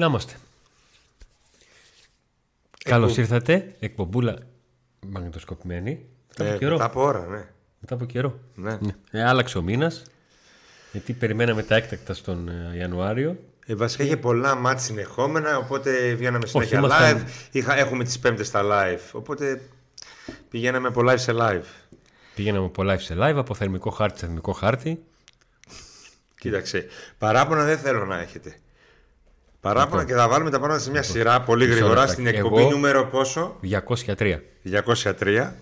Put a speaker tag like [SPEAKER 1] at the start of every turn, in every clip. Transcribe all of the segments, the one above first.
[SPEAKER 1] Να είμαστε. Καλώς ήρθατε. Εκπομπούλα μαγνητοσκοπημένη. Μετά από
[SPEAKER 2] Ε,
[SPEAKER 1] καιρό.
[SPEAKER 2] μετά από ώρα, ναι.
[SPEAKER 1] Μετά από καιρό.
[SPEAKER 2] ναι.
[SPEAKER 1] Ε, άλλαξε ο μήνας. Γιατί περιμέναμε τα έκτακτα στον ε, Ιανουάριο.
[SPEAKER 2] Ε, βασικά είχε πολλά μάτια συνεχόμενα, οπότε βγαίναμε συνέχεια
[SPEAKER 1] ήμασταν-
[SPEAKER 2] live. Είχα, έχουμε τις πέμπτες στα live, οπότε πηγαίναμε από live σε live.
[SPEAKER 1] Πήγαιναμε από live σε live, από θερμικό χάρτη σε θερμικό χάρτη.
[SPEAKER 2] Κοίταξε, παράπονα δεν θέλω να έχετε. Παράπονα
[SPEAKER 1] Λοιπόν.
[SPEAKER 2] και θα βάλουμε τα πράγματα σε μια σειρά πολύ
[SPEAKER 1] Μισό
[SPEAKER 2] γρήγορα
[SPEAKER 1] λεπτάκι.
[SPEAKER 2] στην εκπομπή
[SPEAKER 1] Εγώ-
[SPEAKER 2] νούμερο πόσο,
[SPEAKER 1] 203.
[SPEAKER 2] 203.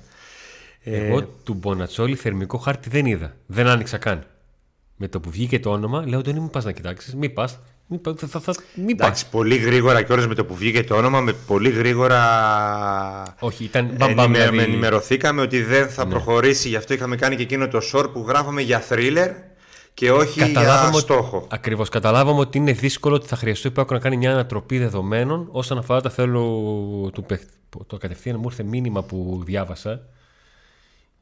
[SPEAKER 2] Ε,
[SPEAKER 1] Εγώ του Μπονατσόλη θερμικό χάρτη δεν είδα. Δεν άνοιξα καν. Με το που βγήκε το όνομα, λέω τον μην πας να κοιτάξεις. Μην πας. Μην πας. Θα, θα, θα, μην πας.
[SPEAKER 2] εντάξει, πολύ γρήγορα και με το που βγήκε το όνομα, με πολύ γρήγορα
[SPEAKER 1] Όχι, ήταν μπαμ, μπαμ,
[SPEAKER 2] ενημε-
[SPEAKER 1] δηλαδή-
[SPEAKER 2] ενημερωθήκαμε ότι δεν θα προχωρήσει. Γι' αυτό είχαμε κάνει και εκείνο το short που γράφαμε για thriller και όχι για στόχο.
[SPEAKER 1] Ακριβώς. Καταλάβαμε ότι είναι δύσκολο ότι θα χρειαστεί ο να κάνει μια ανατροπή δεδομένων όσον αφορά τα θέλω του παίχτη. Το κατευθείαν μου ήρθε μήνυμα που διάβασα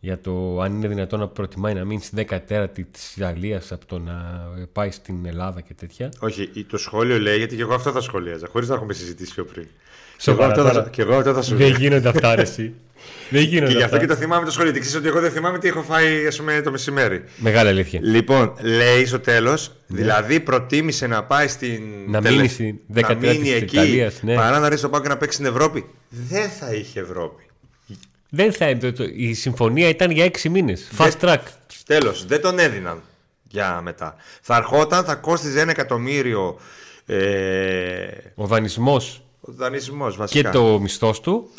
[SPEAKER 1] για το αν είναι δυνατόν να προτιμάει να μείνει στην 14η της Ιταλία από το να πάει στην Ελλάδα και τέτοια.
[SPEAKER 2] Όχι, το σχόλιο λέει, γιατί και εγώ αυτό θα σχολίαζα, χωρίς να έχουμε συζητήσει πιο πριν. Και εγώ,
[SPEAKER 1] Σοβαρά
[SPEAKER 2] αυτό θα,
[SPEAKER 1] τώρα.
[SPEAKER 2] και εγώ αυτό θα σου
[SPEAKER 1] Δεν
[SPEAKER 2] λέω.
[SPEAKER 1] γίνονται αυτά, ρε, εσύ. Δεν γίνονται
[SPEAKER 2] Και γι' αυτό
[SPEAKER 1] αυτά.
[SPEAKER 2] και το θυμάμαι το σχόλιο. Γιατί ξέρει ότι εγώ δεν θυμάμαι τι έχω φάει ας πούμε, το μεσημέρι.
[SPEAKER 1] Μεγάλη αλήθεια.
[SPEAKER 2] Λοιπόν, λέει στο τέλος, δηλαδή προτίμησε να πάει στην.
[SPEAKER 1] Ναι. Να μείνει στην 13η
[SPEAKER 2] να μείνει
[SPEAKER 1] της
[SPEAKER 2] εκεί,
[SPEAKER 1] Ιταλίας, ναι.
[SPEAKER 2] Παρά να ρίξει το πάω και να παίξει στην Ευρώπη. Δεν θα είχε Ευρώπη.
[SPEAKER 1] Δεν θα, το- το- η συμφωνία ήταν για έξι μήνες. Fast track.
[SPEAKER 2] Τέλος, δεν τον έδιναν για μετά. Θα ερχόταν, θα κόστιζε ένα εκατομμύριο ε,
[SPEAKER 1] Ο δανεισμός
[SPEAKER 2] ο δανεισμός
[SPEAKER 1] και
[SPEAKER 2] βασικά.
[SPEAKER 1] το μισθός του.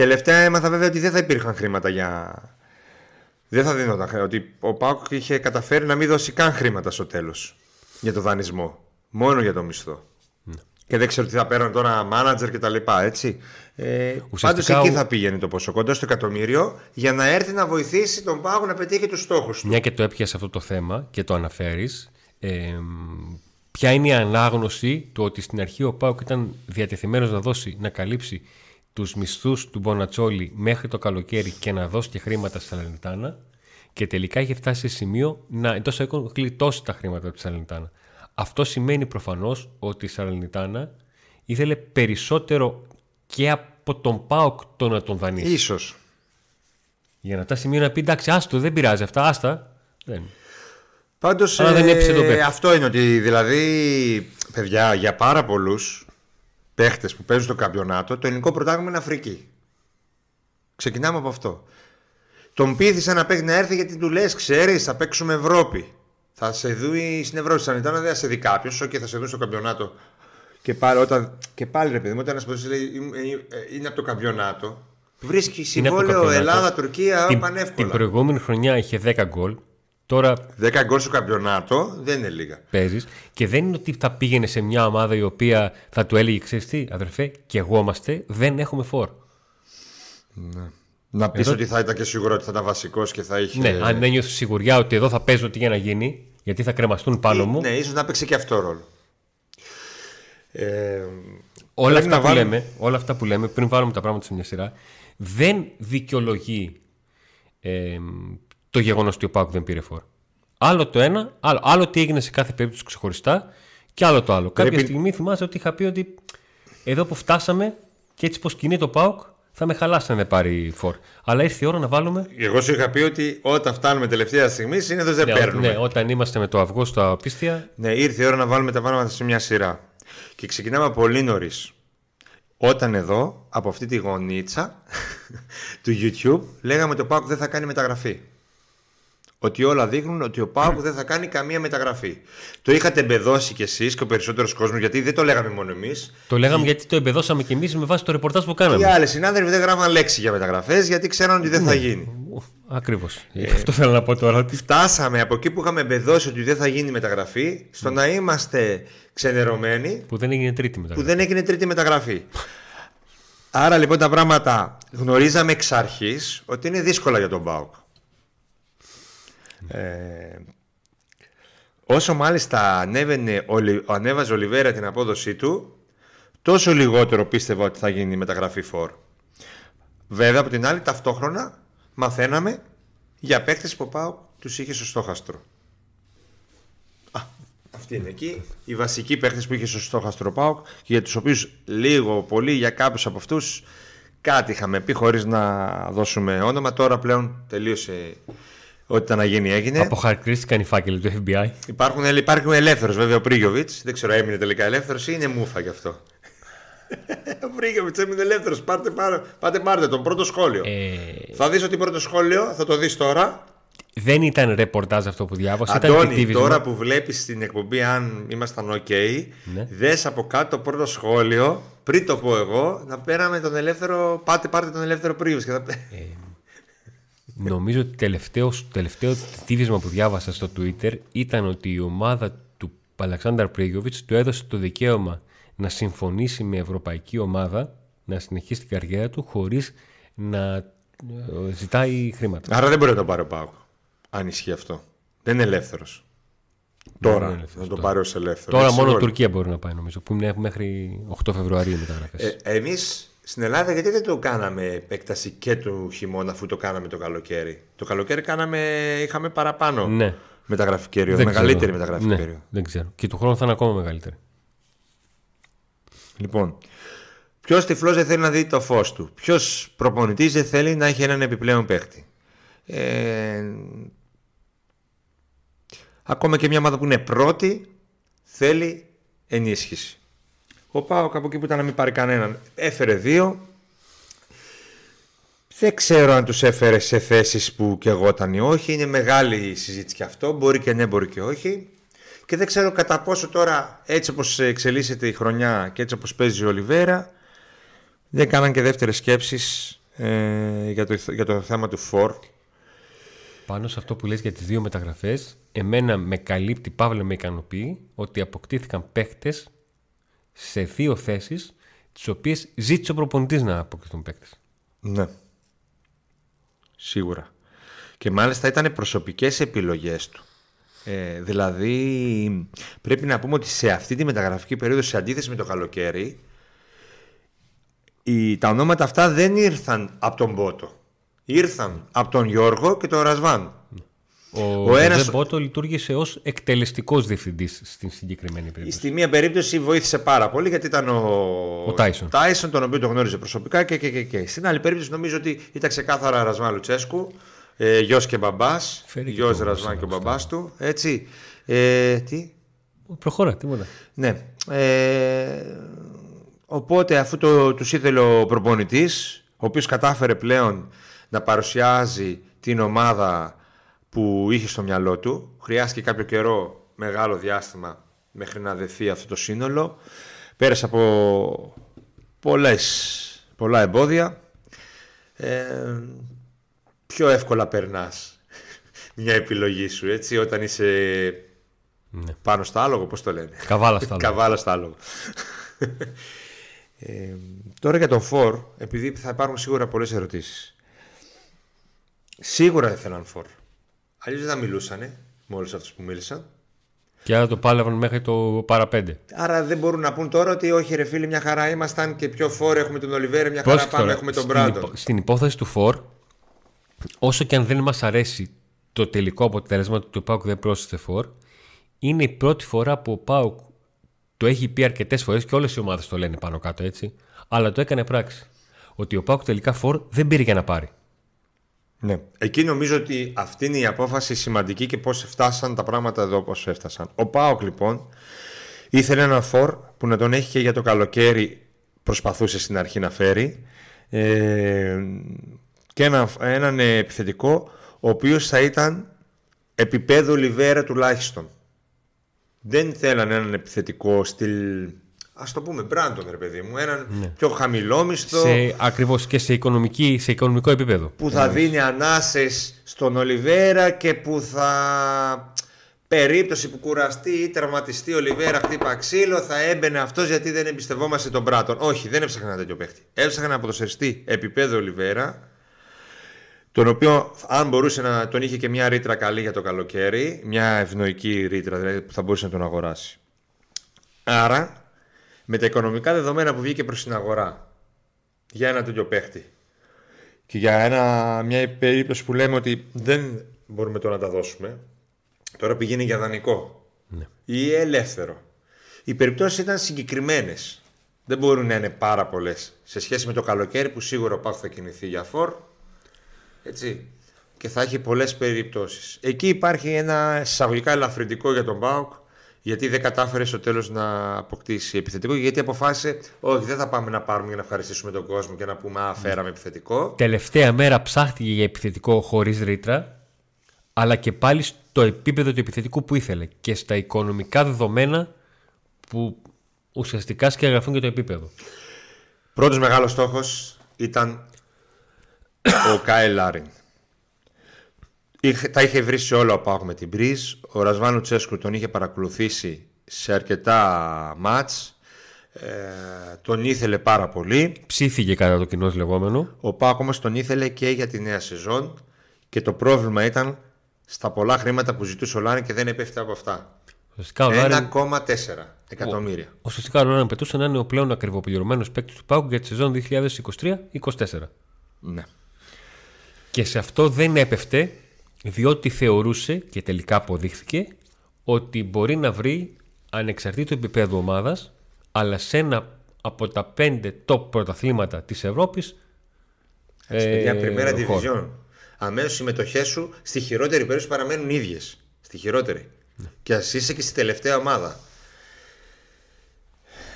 [SPEAKER 2] Τελευταία έμαθα βέβαια ότι δεν θα υπήρχαν χρήματα για. Δεν θα δίνονταν χρήματα. Ότι ο Πάουκ είχε καταφέρει να μην δώσει καν χρήματα στο τέλος για το δανεισμό. Μόνο για το μισθό.
[SPEAKER 1] Ναι.
[SPEAKER 2] Και δεν ξέρω τι θα παίρνουν τώρα μάνατζερ και τα λοιπά, έτσι. Ε,
[SPEAKER 1] Ουσιαστικά
[SPEAKER 2] Πάντως εκεί
[SPEAKER 1] ο-
[SPEAKER 2] θα πήγαινε το ποσό, κοντά στο εκατομμύριο, για να έρθει να βοηθήσει τον Πάγο να πετύχει τους στόχους του.
[SPEAKER 1] Μια και το έπιασες αυτό το θέμα και το αναφέρεις, ε, ποια είναι η ανάγνωση του ότι στην αρχή ο Πάουκ ήταν διατεθειμένος να δώσει, να καλύψει τους μισθούς του Μπονατσόλη μέχρι το καλοκαίρι και να δώσει και χρήματα στη Σαλενιτάνα και τελικά είχε φτάσει σε σημείο να εντός εικόνων γλιτώσει τα χρήματα από τη Σαλενιτάνα. Αυτό σημαίνει προφανώς ότι η Σαλενιτάνα ήθελε περισσότερο και από τον Πάοκ το να τον δανείσει.
[SPEAKER 2] Ίσως.
[SPEAKER 1] Για να φτάσει σημείο να πει εντάξει, άστο, δεν πειράζει αυτά, άστα. Δεν.
[SPEAKER 2] Πάντως
[SPEAKER 1] Αλλά δεν
[SPEAKER 2] ε,
[SPEAKER 1] έπεισε τον παίκτη.
[SPEAKER 2] αυτό είναι ότι δηλαδή, παιδιά, για πάρα πολλούς παίχτες που παίζουν στο καμπιονάτο, το ελληνικό πρωτάθλημα είναι Αφρική. Ξεκινάμε από αυτό. Τον πείθησε να παίξει να έρθει γιατί του λες, ξέρεις, θα παίξουμε Ευρώπη. Θα σε δει στην Ευρώπη, σαν ήταν, δεν θα σε δει κάποιος, και θα σε δει στο καμπιονάτο. Και πάλι, όταν, και πάλι ρε παιδί μου, όταν ένας ποδοσφαιριστής λέει «Είμαι- ε, είναι από το καμπιονάτο, βρίσκει
[SPEAKER 1] Είναι από το
[SPEAKER 2] συμβόλαιο
[SPEAKER 1] καμπιονάτο.
[SPEAKER 2] Ελλάδα-Τουρκία
[SPEAKER 1] την,
[SPEAKER 2] πανεύκολα.
[SPEAKER 1] την προηγούμενη χρονιά είχε 10 γκολ. Τώρα
[SPEAKER 2] 10 γκολ στο καμπιονάτο δεν είναι λίγα.
[SPEAKER 1] παίζεις και δεν είναι ότι θα πήγαινε σε μια ομάδα η οποία θα του έλεγε: Ξέρεις τι, αδερφέ, και εγώ είμαστε, δεν έχουμε φόρ.
[SPEAKER 2] Να πεις ότι θα ήταν και σίγουρο ότι θα ήταν βασικός και θα είχε.
[SPEAKER 1] Ναι, αν ένιωθε σιγουριά ότι εδώ θα παίζω ό,τι για να γίνει, γιατί θα κρεμαστούν πάνω μου.
[SPEAKER 2] Ναι, ίσως να παίξει και αυτό ρόλο. Ε,
[SPEAKER 1] όλα,
[SPEAKER 2] πρέπει
[SPEAKER 1] αυτά
[SPEAKER 2] να
[SPEAKER 1] που
[SPEAKER 2] βάλουμε-
[SPEAKER 1] λέμε, όλα αυτά που λέμε, πριν βάλουμε τα πράγματα σε μια σειρά, δεν δικαιολογεί ε, το γεγονός ότι ο Πάουκ δεν πήρε φόρ. Άλλο το ένα, άλλο, άλλο τι έγινε σε κάθε περίπτωση ξεχωριστά και άλλο το άλλο. Κάποια
[SPEAKER 2] Πρέπει-
[SPEAKER 1] στιγμή θυμάσαι ότι είχα πει ότι εδώ που φτάσαμε και έτσι πως κινεί το Πάουκ θα με χαλάσει αν δεν πάρει φόρ. Αλλά ήρθε η ώρα να βάλουμε.
[SPEAKER 2] Εγώ σου είχα πει ότι όταν φτάνουμε τελευταία στιγμή συνήθως δεν
[SPEAKER 1] Ναι,
[SPEAKER 2] παίρνουμε.
[SPEAKER 1] ναι, όταν είμαστε με το αυγό στα πίστια,
[SPEAKER 2] Ναι, ήρθε η ώρα να βάλουμε τα πράγματα σε μια σειρά. Και ξεκινάμε από πολύ νωρίς. Όταν εδώ, από αυτή τη γωνίτσα του YouTube, λέγαμε ότι ο Πάουκ δεν θα κάνει μεταγραφή. Ότι όλα δείχνουν ότι ο Πάουκ δεν θα κάνει καμία μεταγραφή. Το είχατε εμπεδώσει κι εσείς και ο περισσότερος κόσμος, γιατί δεν το λέγαμε μόνο εμείς.
[SPEAKER 1] το λέγαμε γιατί το εμπεδώσαμε κι εμείς με βάση το ρεπορτάζ που κάναμε.
[SPEAKER 2] Οι άλλοι συνάδελφοι δεν γράφαν λέξη για μεταγραφές γιατί ξέραν ότι δεν θα γίνει.
[SPEAKER 1] Ακριβώς.
[SPEAKER 2] Ε,
[SPEAKER 1] Αυτό θέλω να πω τώρα. Ότι
[SPEAKER 2] Φτάσαμε από εκεί που είχαμε εμπεδώσει ότι δεν θα γίνει μεταγραφή στο να είμαστε ξενερωμένοι
[SPEAKER 1] που δεν έγινε τρίτη μετά.
[SPEAKER 2] που δεν έγινε τρίτη μεταγραφή. Άρα λοιπόν τα πράγματα γνωρίζαμε εξ αρχής ότι είναι δύσκολα για τον Μπάουκ. Ε, όσο μάλιστα ανέβαινε, ο Λι- ανέβαζε ο Λιβέρα την απόδοσή του, τόσο λιγότερο πίστευα ότι θα γίνει η μεταγραφή φόρ. Βέβαια από την άλλη ταυτόχρονα μαθαίναμε για παίκτες που ο Πάουκ τους είχε στο στόχαστρο. Α, Αυτή είναι εκεί. Οι βασικοί παίχτε που είχε στο στόχαστρο Πάοκ και για τους οποίους λίγο πολύ για κάποιους από αυτούς κάτι είχαμε πει χωρίς να δώσουμε όνομα. Τώρα πλέον τελείωσε Ό,τι ήταν να γίνει έγινε.
[SPEAKER 1] Αποχαρακτηρίστηκαν οι φάκελοι του FBI.
[SPEAKER 2] Υπάρχουν, υπάρχουν ελεύθερος βέβαια ο Πρίγιοβιτς. Δεν ξέρω, έμεινε τελικά ελεύθερος ή είναι μούφα γι' αυτό. ο Πρίγιοβιτς έμεινε ελεύθερος. Πάτε, πάτε, πάρτε τον πρώτο σχόλιο. Ε... Θα δεις ότι πρώτο σχόλιο, θα το δεις τώρα.
[SPEAKER 1] Δεν ήταν ρεπορτάζ αυτό που διάβασα.
[SPEAKER 2] Αντώνη, ήταν τώρα που βλέπεις την εκπομπή, αν ήμασταν OK, ναι. δες από κάτω το πρώτο σχόλιο, πριν το πω εγώ, να πέραμε τον ελεύθερο. Πάτε, πάρτε τον ελεύθερο Πρίγιοβιτς. Ε,
[SPEAKER 1] Νομίζω ότι τελευταίο, τελευταίο τύβισμα που διάβασα στο Twitter ήταν ότι η ομάδα του Αλεξάνδρ Πρίγιοβιτς του έδωσε το δικαίωμα να συμφωνήσει με ευρωπαϊκή ομάδα να συνεχίσει την καριέρα του χωρίς να ε, ζητάει χρήματα.
[SPEAKER 2] Άρα δεν μπορεί να το πάρει ο Πάοκ, αν ισχύει αυτό. Δεν είναι ελεύθερος. Τώρα είναι να το πάρει ως ελεύθερος.
[SPEAKER 1] Τώρα μόνο η Τουρκία μπορεί να πάει νομίζω, που είναι μέχρι 8 Φεβρουαρίου μεταγραφέ.
[SPEAKER 2] Ε, Εμείς στην Ελλάδα γιατί δεν το κάναμε επέκταση και του χειμώνα αφού το κάναμε το καλοκαίρι; Το καλοκαίρι κάναμε, είχαμε παραπάνω ναι. μεταγραφική περίοδο, μεγαλύτερη μεταγραφική ναι, περίοδο.
[SPEAKER 1] Δεν ξέρω. Και του χρόνου θα είναι ακόμα μεγαλύτερη.
[SPEAKER 2] Λοιπόν, ποιος τυφλός δεν θέλει να δει το φως του; Ποιος προπονητής δεν θέλει να έχει έναν επιπλέον παίχτη; Ε, ακόμα και μια ομάδα που είναι πρώτη θέλει ενίσχυση. Ο Πάοκ από εκεί που ήταν να μην πάρει κανέναν έφερε δύο. Δεν ξέρω αν τους έφερε σε θέσεις που και εγώ ήταν ή όχι. Είναι μεγάλη η συζήτηση και αυτό. Μπορεί και ναι, μπορεί και όχι. Και δεν ξέρω κατά πόσο τώρα έτσι όπως εξελίσσεται η χρονιά και έτσι όπως παίζει ο Ολιβέρα δεν κάναν και δεύτερες σκέψεις ε, για, το, για το θέμα του Φορ.
[SPEAKER 1] Πάνω σε αυτό που λες για τις δύο μεταγραφές, εμένα με καλύπτει, παύλα με ικανοποιεί, ότι αποκτήθηκαν παίχτες σε δύο θέσεις τις οποίες ζήτησε ο προπονητής να αποκτηθούν παίκτε.
[SPEAKER 2] Ναι. Σίγουρα. Και μάλιστα ήταν προσωπικές επιλογές του. Ε, δηλαδή πρέπει να πούμε ότι σε αυτή τη μεταγραφική περίοδο σε αντίθεση με το καλοκαίρι οι, τα ονόματα αυτά δεν ήρθαν από τον Πότο. Ήρθαν από τον Γιώργο και τον Ρασβάν.
[SPEAKER 1] Ο, ο ένας... Μπότο λειτουργήσε ως εκτελεστικός διευθυντής στην συγκεκριμένη περίπτωση.
[SPEAKER 2] Στη μία περίπτωση βοήθησε πάρα πολύ γιατί ήταν ο,
[SPEAKER 1] ο Τάισον.
[SPEAKER 2] Τάισον, τον οποίο τον γνώριζε προσωπικά και, και, και, και. Στην άλλη περίπτωση νομίζω ότι ήταν ξεκάθαρα Ρασμά Λουτσέσκου, ε, γιος και μπαμπάς. Γιος Ρασμά και ο μπαμπάς του. Έτσι. Ε, τι;
[SPEAKER 1] Προχώρα, τίποτα.
[SPEAKER 2] Ναι. Ε, οπότε αφού το, τους ήθελε ο προπονητής, ο οποίος κατάφερε πλέον να παρουσιάζει την ομάδα που είχε στο μυαλό του. Χρειάστηκε κάποιο καιρό, μεγάλο διάστημα, μέχρι να δεθεί αυτό το σύνολο. Πέρασε από πολλές, πολλά εμπόδια. Ε, πιο εύκολα περνάς μια επιλογή σου, έτσι, όταν είσαι ναι. πάνω στο άλογο, πώς το λένε;
[SPEAKER 1] Καβάλα στο άλογο.
[SPEAKER 2] Καβάλα στο άλογο. Ε, τώρα για τον Φορ, επειδή θα υπάρχουν σίγουρα πολλές ερωτήσεις. Σίγουρα δεν θέλαν Φορ. Αλλιώς δεν θα μιλούσαν με όλους αυτούς που μίλησαν.
[SPEAKER 1] Και άρα το πάλευαν μέχρι το παραπέντε.
[SPEAKER 2] Άρα δεν μπορούν να πούν τώρα ότι όχι, ρε φίλοι, μια χαρά ήμασταν και πιο φόρ έχουμε τον Ολιβέρε, μια χαρά πάμε, έχουμε τον Μπράντον.
[SPEAKER 1] Στην υπόθεση του φόρ, όσο και αν δεν μας αρέσει το τελικό αποτέλεσμα του ότι ο Πάουκ δεν πρόσθεσε φόρ, είναι η πρώτη φορά που ο Πάουκ το έχει πει αρκετές φορές και όλες οι ομάδες το λένε πάνω κάτω έτσι, αλλά το έκανε πράξη. Ότι ο Πάουκ τελικά φόρ δεν πήρε για να πάρει.
[SPEAKER 2] Ναι. Εκεί νομίζω ότι αυτή είναι η απόφαση σημαντική και πώς φτάσαν τα πράγματα εδώ πώς έφτασαν. Ο Πάοκ λοιπόν ήθελε ένα φόρ που να τον έχει και για το καλοκαίρι προσπαθούσε στην αρχή να φέρει ε, και ένα, έναν επιθετικό ο οποίος θα ήταν επίπεδο Λιβέρα τουλάχιστον. Δεν θέλανε έναν επιθετικό στυλ Α το πούμε, Μπράντον, ρε παιδί μου. Έναν ναι. πιο χαμηλόμισθο.
[SPEAKER 1] Ακριβώς και σε, οικονομική, σε οικονομικό επίπεδο.
[SPEAKER 2] Που θα δίνει ανάσες στον Ολιβέρα και που θα. Περίπτωση που κουραστεί ή τραυματιστεί ο Ολιβέρα, χτύπα ξύλο, θα έμπαινε αυτός γιατί δεν εμπιστευόμαστε τον Μπράντον. Όχι, δεν έψαχνα ένα τέτοιο παίχτη. Έψαχνα ένα ποδοσφαιριστή επίπεδο Ολιβέρα, τον οποίο αν μπορούσε να τον είχε και μια ρήτρα καλή για το καλοκαίρι, μια ευνοϊκή ρήτρα δηλαδή που θα μπορούσε να τον αγοράσει. Άρα με τα οικονομικά δεδομένα που βγήκε προς την αγορά για ένα τέτοιο παίχτη και για ένα, μια περίπτωση που λέμε ότι δεν μπορούμε τώρα να τα δώσουμε, τώρα πηγαίνει για δανεικό.
[SPEAKER 1] Ναι.
[SPEAKER 2] ή ελεύθερο. Οι περιπτώσεις ήταν συγκεκριμένες. Δεν μπορούν να είναι πάρα πολλές. Σε σχέση με το καλοκαίρι που σίγουρα ο Πάουκ θα κινηθεί για φορ. Έτσι. Και θα έχει πολλές περιπτώσεις. Εκεί υπάρχει ένα εισαγωγικά ελαφρυντικό για τον Πάουκ. Γιατί δεν κατάφερε στο τέλος να αποκτήσει επιθετικό. Γιατί αποφάσισε, Όχι, δεν θα πάμε να πάρουμε για να ευχαριστήσουμε τον κόσμο και να πούμε Α, φέραμε επιθετικό.
[SPEAKER 1] Τελευταία μέρα ψάχτηκε για επιθετικό χωρίς ρήτρα, αλλά και πάλι στο επίπεδο του επιθετικού που ήθελε και στα οικονομικά δεδομένα που ουσιαστικά σκεγγραφούν και το επίπεδο.
[SPEAKER 2] Πρώτος μεγάλος στόχος ήταν ο Κάιλ Λάριν. Τα είχε βρει σε όλα ο ΠΑΟΚ με την Μπριζ. Ο Ραζβάν Λουτσέσκου τον είχε παρακολουθήσει σε αρκετά ματς. Ε, τον ήθελε πάρα πολύ.
[SPEAKER 1] Ψήθηκε κατά το κοινό λεγόμενο.
[SPEAKER 2] Ο ΠΑΟΚ όμως τον ήθελε και για τη νέα σεζόν και το πρόβλημα ήταν στα πολλά χρήματα που ζητούσε ο Λάριν και δεν έπεφτε από αυτά. 1,4 εκατομμύρια.
[SPEAKER 1] Ουσιαστικά ο Λάριν πετούσε να είναι ο πλέον ακριβοπληρωμένο παίκτης του Πάουκ για τη σεζόν 2023-2024.
[SPEAKER 2] Ναι.
[SPEAKER 1] Και σε αυτό δεν έπεφτε διότι θεωρούσε και τελικά αποδείχθηκε ότι μπορεί να βρει ανεξαρτήτου επίπεδου ομάδας, αλλά σε ένα από τα πέντε top πρωταθλήματα της Ευρώπης.
[SPEAKER 2] Ε, για πριμέρα division. Αμέσως οι συμμετοχές σου στη χειρότερη περίπτωση παραμένουν ίδιες. Στη χειρότερη. Ναι. Και ας είσαι και στη τελευταία ομάδα.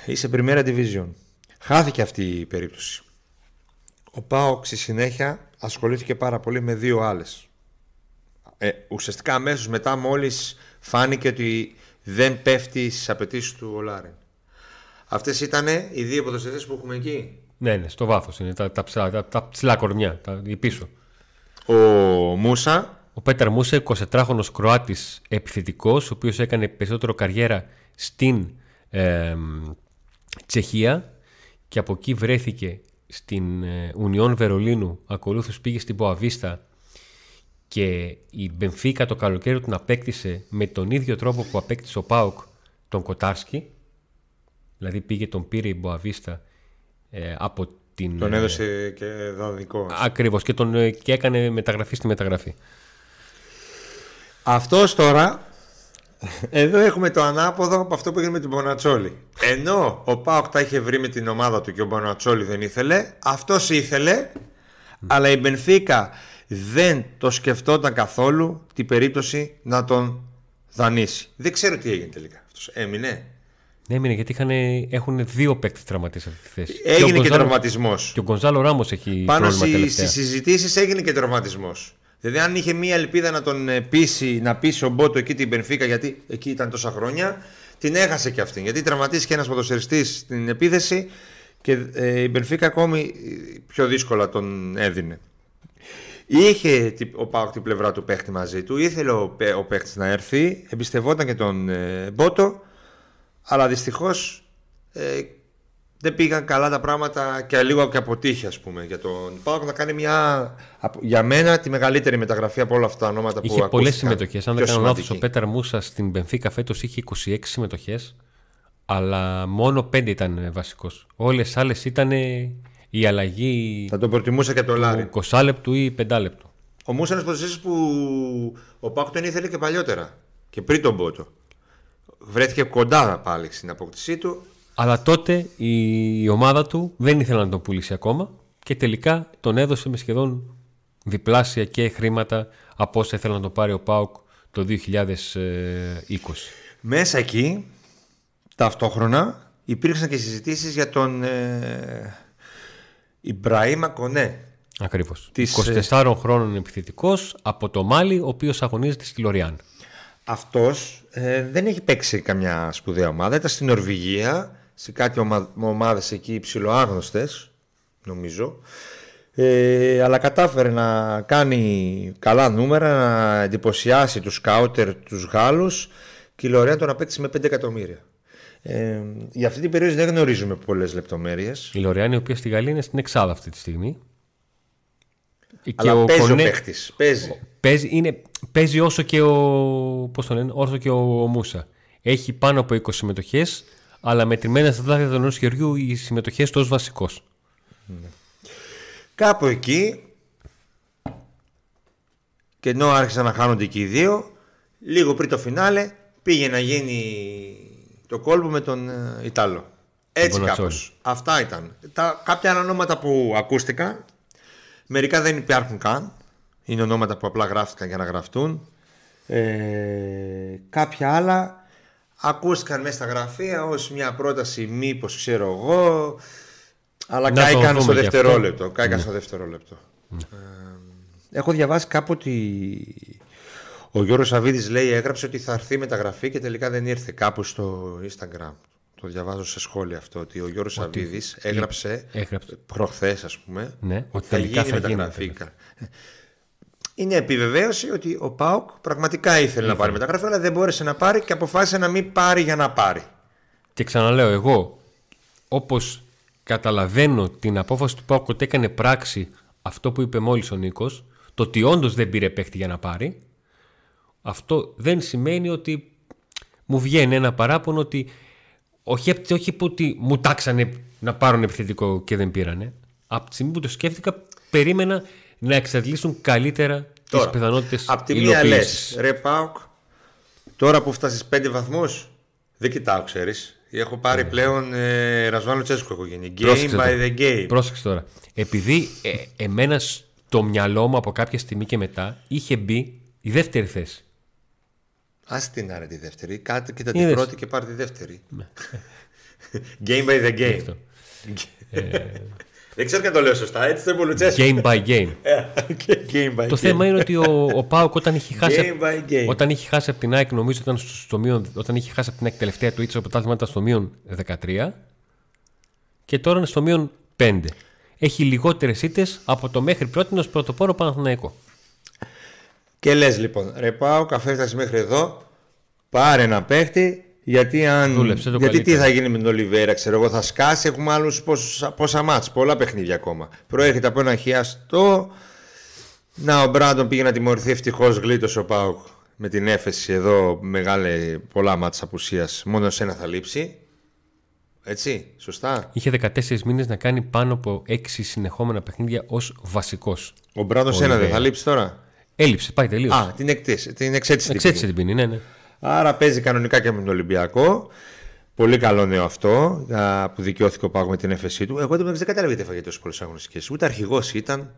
[SPEAKER 2] Είσαι πριμέρα division. Χάθηκε αυτή η περίπτωση. Ο Πάοξ στη συνέχεια ασχολήθηκε πάρα πολύ με δύο άλλες ε, ουσιαστικά αμέσως μετά μόλις φάνηκε ότι δεν πέφτει στις απαιτήσεις του ο Λάρεν. Αυτές ήταν οι δύο ποδοσφαιριστές που έχουμε εκεί.
[SPEAKER 1] Ναι, ναι, στο βάθος είναι τα, τα, ψηλά, τα, τα ψηλά κορμιά, τα, οι πίσω.
[SPEAKER 2] Ο Μούσα.
[SPEAKER 1] Ο Πέταρ Μούσα, 24χρονο Κροάτης επιθετικός, ο οποίος έκανε περισσότερο καριέρα στην ε, Τσεχία και από εκεί βρέθηκε στην ε, Ουνιόν Βερολίνου. Ακολούθως πήγε στην Ποαβίστα και η Μπενφίκα το καλοκαίρι την απέκτησε με τον ίδιο τρόπο που απέκτησε ο Πάουκ τον Κοτάρσκι. Δηλαδή πήγε τον πήρε η Μποαβίστα ε, από την...
[SPEAKER 2] Τον έδωσε και δανεικό.
[SPEAKER 1] Ακριβώς και, τον, ε, και έκανε μεταγραφή στη μεταγραφή.
[SPEAKER 2] Αυτός τώρα, εδώ έχουμε το ανάποδο από αυτό που έγινε με την Μπονατσόλη. Ενώ ο Πάοκ τα είχε βρει με την ομάδα του και ο Μπονατσόλη δεν ήθελε, αυτός ήθελε, αλλά η Μπενφίκα δεν το σκεφτόταν καθόλου την περίπτωση να τον δανείσει. Δεν ξέρω τι έγινε τελικά. Αυτός έμεινε.
[SPEAKER 1] Έμεινε γιατί είχαν, έχουν δύο παίκτες τραυματίε σε αυτή τη θέση.
[SPEAKER 2] Έγινε και, τραυματισμός.
[SPEAKER 1] Και ο Γκονζάλο Ράμος έχει
[SPEAKER 2] Πάνω στις συζητήσεις έγινε και τραυματισμός. Δηλαδή, αν είχε μία ελπίδα να τον ε, πείσει, να πείσει ο Μπότο εκεί την Πενφύκα, γιατί εκεί ήταν τόσα χρόνια, την έχασε και αυτή. Γιατί τραυματίστηκε ένας ποδοσφαιριστής στην επίθεση και ε, η Μπενφίκα ακόμη πιο δύσκολα τον έδινε. Είχε ο Πάοκ την πλευρά του παίχτη μαζί του, ήθελε ο, ο παίχτης να έρθει, εμπιστευόταν και τον ε, Μπότο, αλλά δυστυχώς ε, δεν πήγαν καλά τα πράγματα και λίγο και αποτύχει, ας πούμε, για τον Πάοκ να κάνει μια, για μένα, τη μεγαλύτερη μεταγραφή από όλα αυτά τα ονόματα που
[SPEAKER 1] Είχε πολλές συμμετοχές. Αν δεν κάνω λάθος, ο Πέταρ Μούσα στην Μπενφίκα φέτος είχε 26 συμμετοχές, αλλά μόνο 5 ήταν βασικός. Όλες άλλες ήταν η αλλαγή.
[SPEAKER 2] Θα το προτιμούσα και το Λάρι.
[SPEAKER 1] 20 λεπτού ή 5 λεπτού.
[SPEAKER 2] Ο Μούσας είναι που ο Πάκου τον ήθελε και παλιότερα. Και πριν τον Πότο. Βρέθηκε κοντά πάλι στην απόκτησή του.
[SPEAKER 1] Αλλά τότε η ομάδα του δεν ήθελε να τον πουλήσει ακόμα και τελικά τον έδωσε με σχεδόν διπλάσια και χρήματα από όσα ήθελε να τον πάρει ο Πάουκ το 2020.
[SPEAKER 2] Μέσα εκεί, ταυτόχρονα, υπήρξαν και συζητήσεις για τον ε, Ιμπραήμα Κονέ.
[SPEAKER 1] Ακριβώς. 24 ε, χρόνων επιθετικός από το Μάλι, ο οποίος αγωνίζεται στη Λοριάν.
[SPEAKER 2] Αυτός ε, δεν έχει παίξει καμιά σπουδαία ομάδα. Ήταν στην Νορβηγία, σε κάτι ομα, ομάδες εκεί υψηλοάγνωστες, νομίζω. Ε, αλλά κατάφερε να κάνει καλά νούμερα, να εντυπωσιάσει τους σκάουτερ, τους Γάλλους και η Λοριάν τον απέκτησε με 5 εκατομμύρια. Ε, για αυτή την περίοδο δεν γνωρίζουμε πολλές λεπτομέρειες.
[SPEAKER 1] Η Λοριάνη, η οποία στη Γαλλία είναι στην Εξάδα αυτή τη στιγμή.
[SPEAKER 2] Αλλά και ο παίζει Κονέ... ο παίχτης. Παίζει.
[SPEAKER 1] Παίζει, είναι, παίζει όσο και ο, πώς το λένε, όσο και ο, Μούσα. Έχει πάνω από 20 συμμετοχές, αλλά μετρημένα στα δάχτυλα του ενός χεριού οι συμμετοχές του ως βασικός. Ναι.
[SPEAKER 2] Κάπου εκεί, και ενώ άρχισαν να χάνονται και οι δύο, λίγο πριν το φινάλε, πήγε να γίνει το κόλπο με τον ε, Ιτάλο. Έτσι
[SPEAKER 1] Μπονατσόλη.
[SPEAKER 2] κάπως. Αυτά ήταν. Τα, κάποια άλλα ονόματα που ακούστηκαν, μερικά δεν υπάρχουν καν. Είναι ονόματα που απλά γράφτηκαν για να γραφτούν. Ε, κάποια άλλα ακούστηκαν μέσα στα γραφεία ως μια πρόταση μήπως ξέρω εγώ αλλά
[SPEAKER 1] Να το
[SPEAKER 2] κάηκαν στο
[SPEAKER 1] δούμε και αυτό.
[SPEAKER 2] δευτερόλεπτο. Κάηκαν στο δευτερόλεπτο. Ε, έχω διαβάσει κάπου ότι ο Γιώργος Σαββίδης λέει έγραψε ότι θα έρθει μεταγραφή και τελικά δεν ήρθε κάπου στο Instagram. Το διαβάζω σε σχόλια αυτό ότι ο Γιώργος Σαββίδης έγραψε
[SPEAKER 1] Έγραψε.
[SPEAKER 2] προχθές ας πούμε
[SPEAKER 1] Ναι,
[SPEAKER 2] ότι θα
[SPEAKER 1] τελικά
[SPEAKER 2] γίνει
[SPEAKER 1] θα γίνει
[SPEAKER 2] μεταγραφή. Είναι επιβεβαίωση ότι ο Πάοκ πραγματικά ήθελε να πάρει μεταγραφή αλλά δεν μπόρεσε να πάρει και αποφάσισε να μην πάρει για να πάρει.
[SPEAKER 1] Και ξαναλέω, εγώ όπως καταλαβαίνω την απόφαση του Πάουκ ότι έκανε πράξη αυτό που είπε μόλις ο Νίκος, το ότι όντως δεν πήρε παίχτη για να πάρει, αυτό δεν σημαίνει ότι μου βγαίνει ένα παράπονο ότι όχι, απ' τη- όχι που ότι μου τάξανε να πάρουν επιθετικό και δεν πήρανε. Από τη στιγμή που το σκέφτηκα, περίμενα να εξαντλήσουν καλύτερα τις πιθανότητες
[SPEAKER 2] Απ' τη μία λες,
[SPEAKER 1] υλοποίησης.
[SPEAKER 2] ρε Πάοκ, τώρα που φτάσεις 5 βαθμούς, δεν κοιτάω, ξέρεις. Έχω πάρει πλέον ε, Ρασβάνο Τσέσκο έχω γίνει. Game
[SPEAKER 1] Πρόσεξε
[SPEAKER 2] by
[SPEAKER 1] το.
[SPEAKER 2] the game.
[SPEAKER 1] Πρόσεξε τώρα. Επειδή ε, εμένα στο μυαλό μου από κάποια στιγμή και μετά είχε μπει η δεύτερη θέση.
[SPEAKER 2] Α την άρε τη δεύτερη. Κάτι κοίτα την
[SPEAKER 1] Είδες.
[SPEAKER 2] πρώτη και πάρει τη δεύτερη. game by the game.
[SPEAKER 1] Αυτό.
[SPEAKER 2] δεν ξέρω και αν το λέω σωστά. Έτσι το είπε ο Λουτσέσκο.
[SPEAKER 1] Game by game.
[SPEAKER 2] game by
[SPEAKER 1] το
[SPEAKER 2] game.
[SPEAKER 1] θέμα είναι ότι ο, ο Πάοκ όταν είχε χάσει.
[SPEAKER 2] Game by game.
[SPEAKER 1] Όταν είχε χάσει από την ΑΕΚ, νομίζω ήταν στο, στο μείον, όταν είχε χάσει από την ΑΕΚ τελευταία του ήττα στο πρωτάθλημα ήταν στο μείον 13 και τώρα είναι στο μείον 5. Έχει λιγότερες ήττες από το μέχρι πρώτη ω πρωτοπόρο Παναθηναϊκό.
[SPEAKER 2] Και λες λοιπόν, ρε Πάοκ, αφού έφτασε μέχρι εδώ, πάρε ένα παίχτη. Γιατί, αν...
[SPEAKER 1] Δούλεψε το
[SPEAKER 2] γιατί τι
[SPEAKER 1] καλύτερο.
[SPEAKER 2] θα γίνει με τον Ολιβέρα, ξέρω εγώ, θα σκάσει. Έχουμε άλλους πόσα μάτς, πολλά παιχνίδια ακόμα. Προέρχεται από ένα χιαστό. Να, ο Μπράντον πήγε να τιμωρηθεί ευτυχώς γλίτωσε ο Πάοκ με την έφεση εδώ. Μεγάλη, πολλά μάτς απουσίας. Μόνο σε ένα θα λείψει. Έτσι, σωστά.
[SPEAKER 1] Είχε 14 μήνες να κάνει πάνω από 6 συνεχόμενα παιχνίδια ως βασικός.
[SPEAKER 2] Ο Μπράντον σε ένα δεν
[SPEAKER 1] Ολιβέρα.
[SPEAKER 2] θα λείψει τώρα;
[SPEAKER 1] Έλειψε, πάει τελείως.
[SPEAKER 2] Α, την, εκτίση, την εξέτηση. την
[SPEAKER 1] Εξέτησε την ποινή, ναι, ναι.
[SPEAKER 2] Άρα παίζει κανονικά και με τον Ολυμπιακό. Πολύ καλό νέο αυτό α, που δικαιώθηκε ο Πάγος με την έφεσή του. Εγώ δεν δεν κατάλαβα γιατί έφαγε τόσο πολλές αγωνιστικές. Ούτε αρχηγός ήταν.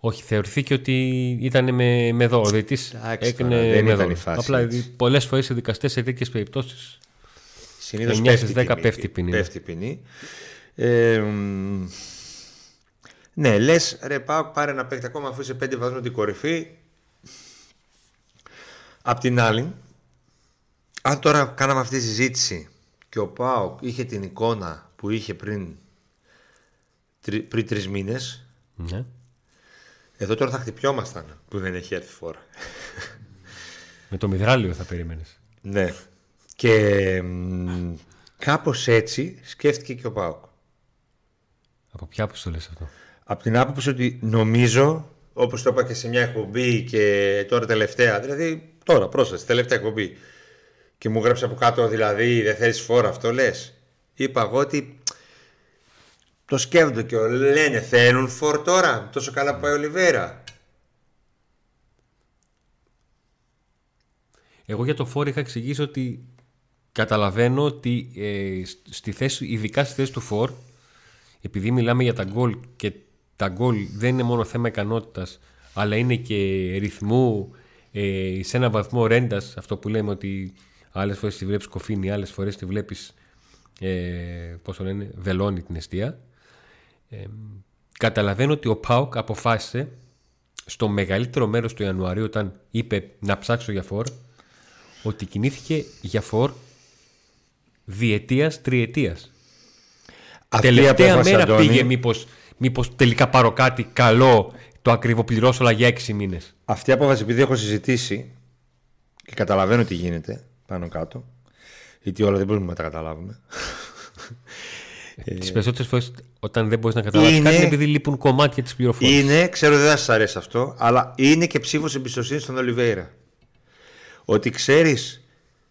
[SPEAKER 1] Όχι, θεωρηθήκε ότι ήταν με, με δώρο. Δηλαδή της
[SPEAKER 2] Εντάξει,
[SPEAKER 1] έκανε
[SPEAKER 2] τώρα, δεν
[SPEAKER 1] με
[SPEAKER 2] ήταν
[SPEAKER 1] δώρο.
[SPEAKER 2] η φάση,
[SPEAKER 1] Απλά
[SPEAKER 2] έτσι.
[SPEAKER 1] πολλές φορές οι δικαστές σε τέτοιες περιπτώσεις.
[SPEAKER 2] Συνήθως
[SPEAKER 1] 9
[SPEAKER 2] πέφτει,
[SPEAKER 1] στις
[SPEAKER 2] η
[SPEAKER 1] 10
[SPEAKER 2] ποινή.
[SPEAKER 1] πέφτει η ποινή, ναι.
[SPEAKER 2] Πέφτει η ποινή. Ε, μ, ναι, λες ρε Πάοκ πάρε ένα παίκτη ακόμα αφού είσαι πέντε βαθμούς την κορυφή. Απ' την άλλη, αν τώρα κάναμε αυτή τη συζήτηση και ο Πάοκ είχε την εικόνα που είχε πριν, τρι- πριν τρεις μήνες,
[SPEAKER 1] Ναι.
[SPEAKER 2] εδώ τώρα θα χτυπιόμασταν που δεν έχει έρθει φορά.
[SPEAKER 1] Με το μυδράλιο θα περίμενες.
[SPEAKER 2] Ναι. Και μ, κάπως έτσι σκέφτηκε και ο Πάοκ.
[SPEAKER 1] Από ποια που το λες αυτό;
[SPEAKER 2] Από την άποψη ότι νομίζω, όπως το είπα και σε μια εκπομπή και τώρα τελευταία, δηλαδή τώρα πρόσθεση, τελευταία εκπομπή, και μου γράψε από κάτω δηλαδή δεν θέλεις φόρο αυτό λες. Είπα εγώ ότι το σκέφτονται και λένε θέλουν φόρ τώρα, τόσο καλά που πάει ο Ολιβέρα.
[SPEAKER 1] Εγώ για το φόρ είχα εξηγήσει ότι καταλαβαίνω ότι ε, στη θέση, ειδικά στη θέση του φόρ, επειδή μιλάμε για τα γκολ και τα γκολ δεν είναι μόνο θέμα ικανότητας, αλλά είναι και ρυθμού, ε, σε ένα βαθμό ρέντας, αυτό που λέμε ότι άλλες φορές τη βλέπεις κοφίνη, άλλες φορές τη βλέπεις, ε, πώς το λένε, βελώνει την αιστεία. Ε, καταλαβαίνω ότι ο Πάουκ αποφάσισε στο μεγαλύτερο μέρος του Ιανουαρίου όταν είπε να ψάξω για φόρ ότι κινήθηκε για φόρ διετίας, τριετίας.
[SPEAKER 2] Αυτή η
[SPEAKER 1] Τελευταία
[SPEAKER 2] απόφαση,
[SPEAKER 1] μέρα
[SPEAKER 2] Αντώνη,
[SPEAKER 1] πήγε μήπως, μήπως τελικά πάρω κάτι καλό, το ακριβοπληρώσω όλα για έξι μήνες.
[SPEAKER 2] Αυτή η απόφαση επειδή έχω συζητήσει και καταλαβαίνω τι γίνεται πάνω κάτω, γιατί όλα δεν μπορούμε να τα καταλάβουμε.
[SPEAKER 1] Τις περισσότερες φορές όταν δεν μπορείς να καταλάβεις
[SPEAKER 2] Ε, Είναι-
[SPEAKER 1] κάτι είναι επειδή λείπουν κομμάτια της πληροφορίας.
[SPEAKER 2] Είναι, ξέρω δεν θα σας αρέσει αυτό, αλλά είναι και ψήφος εμπιστοσύνης στον Ολιβέηρα. Ότι ξέρεις,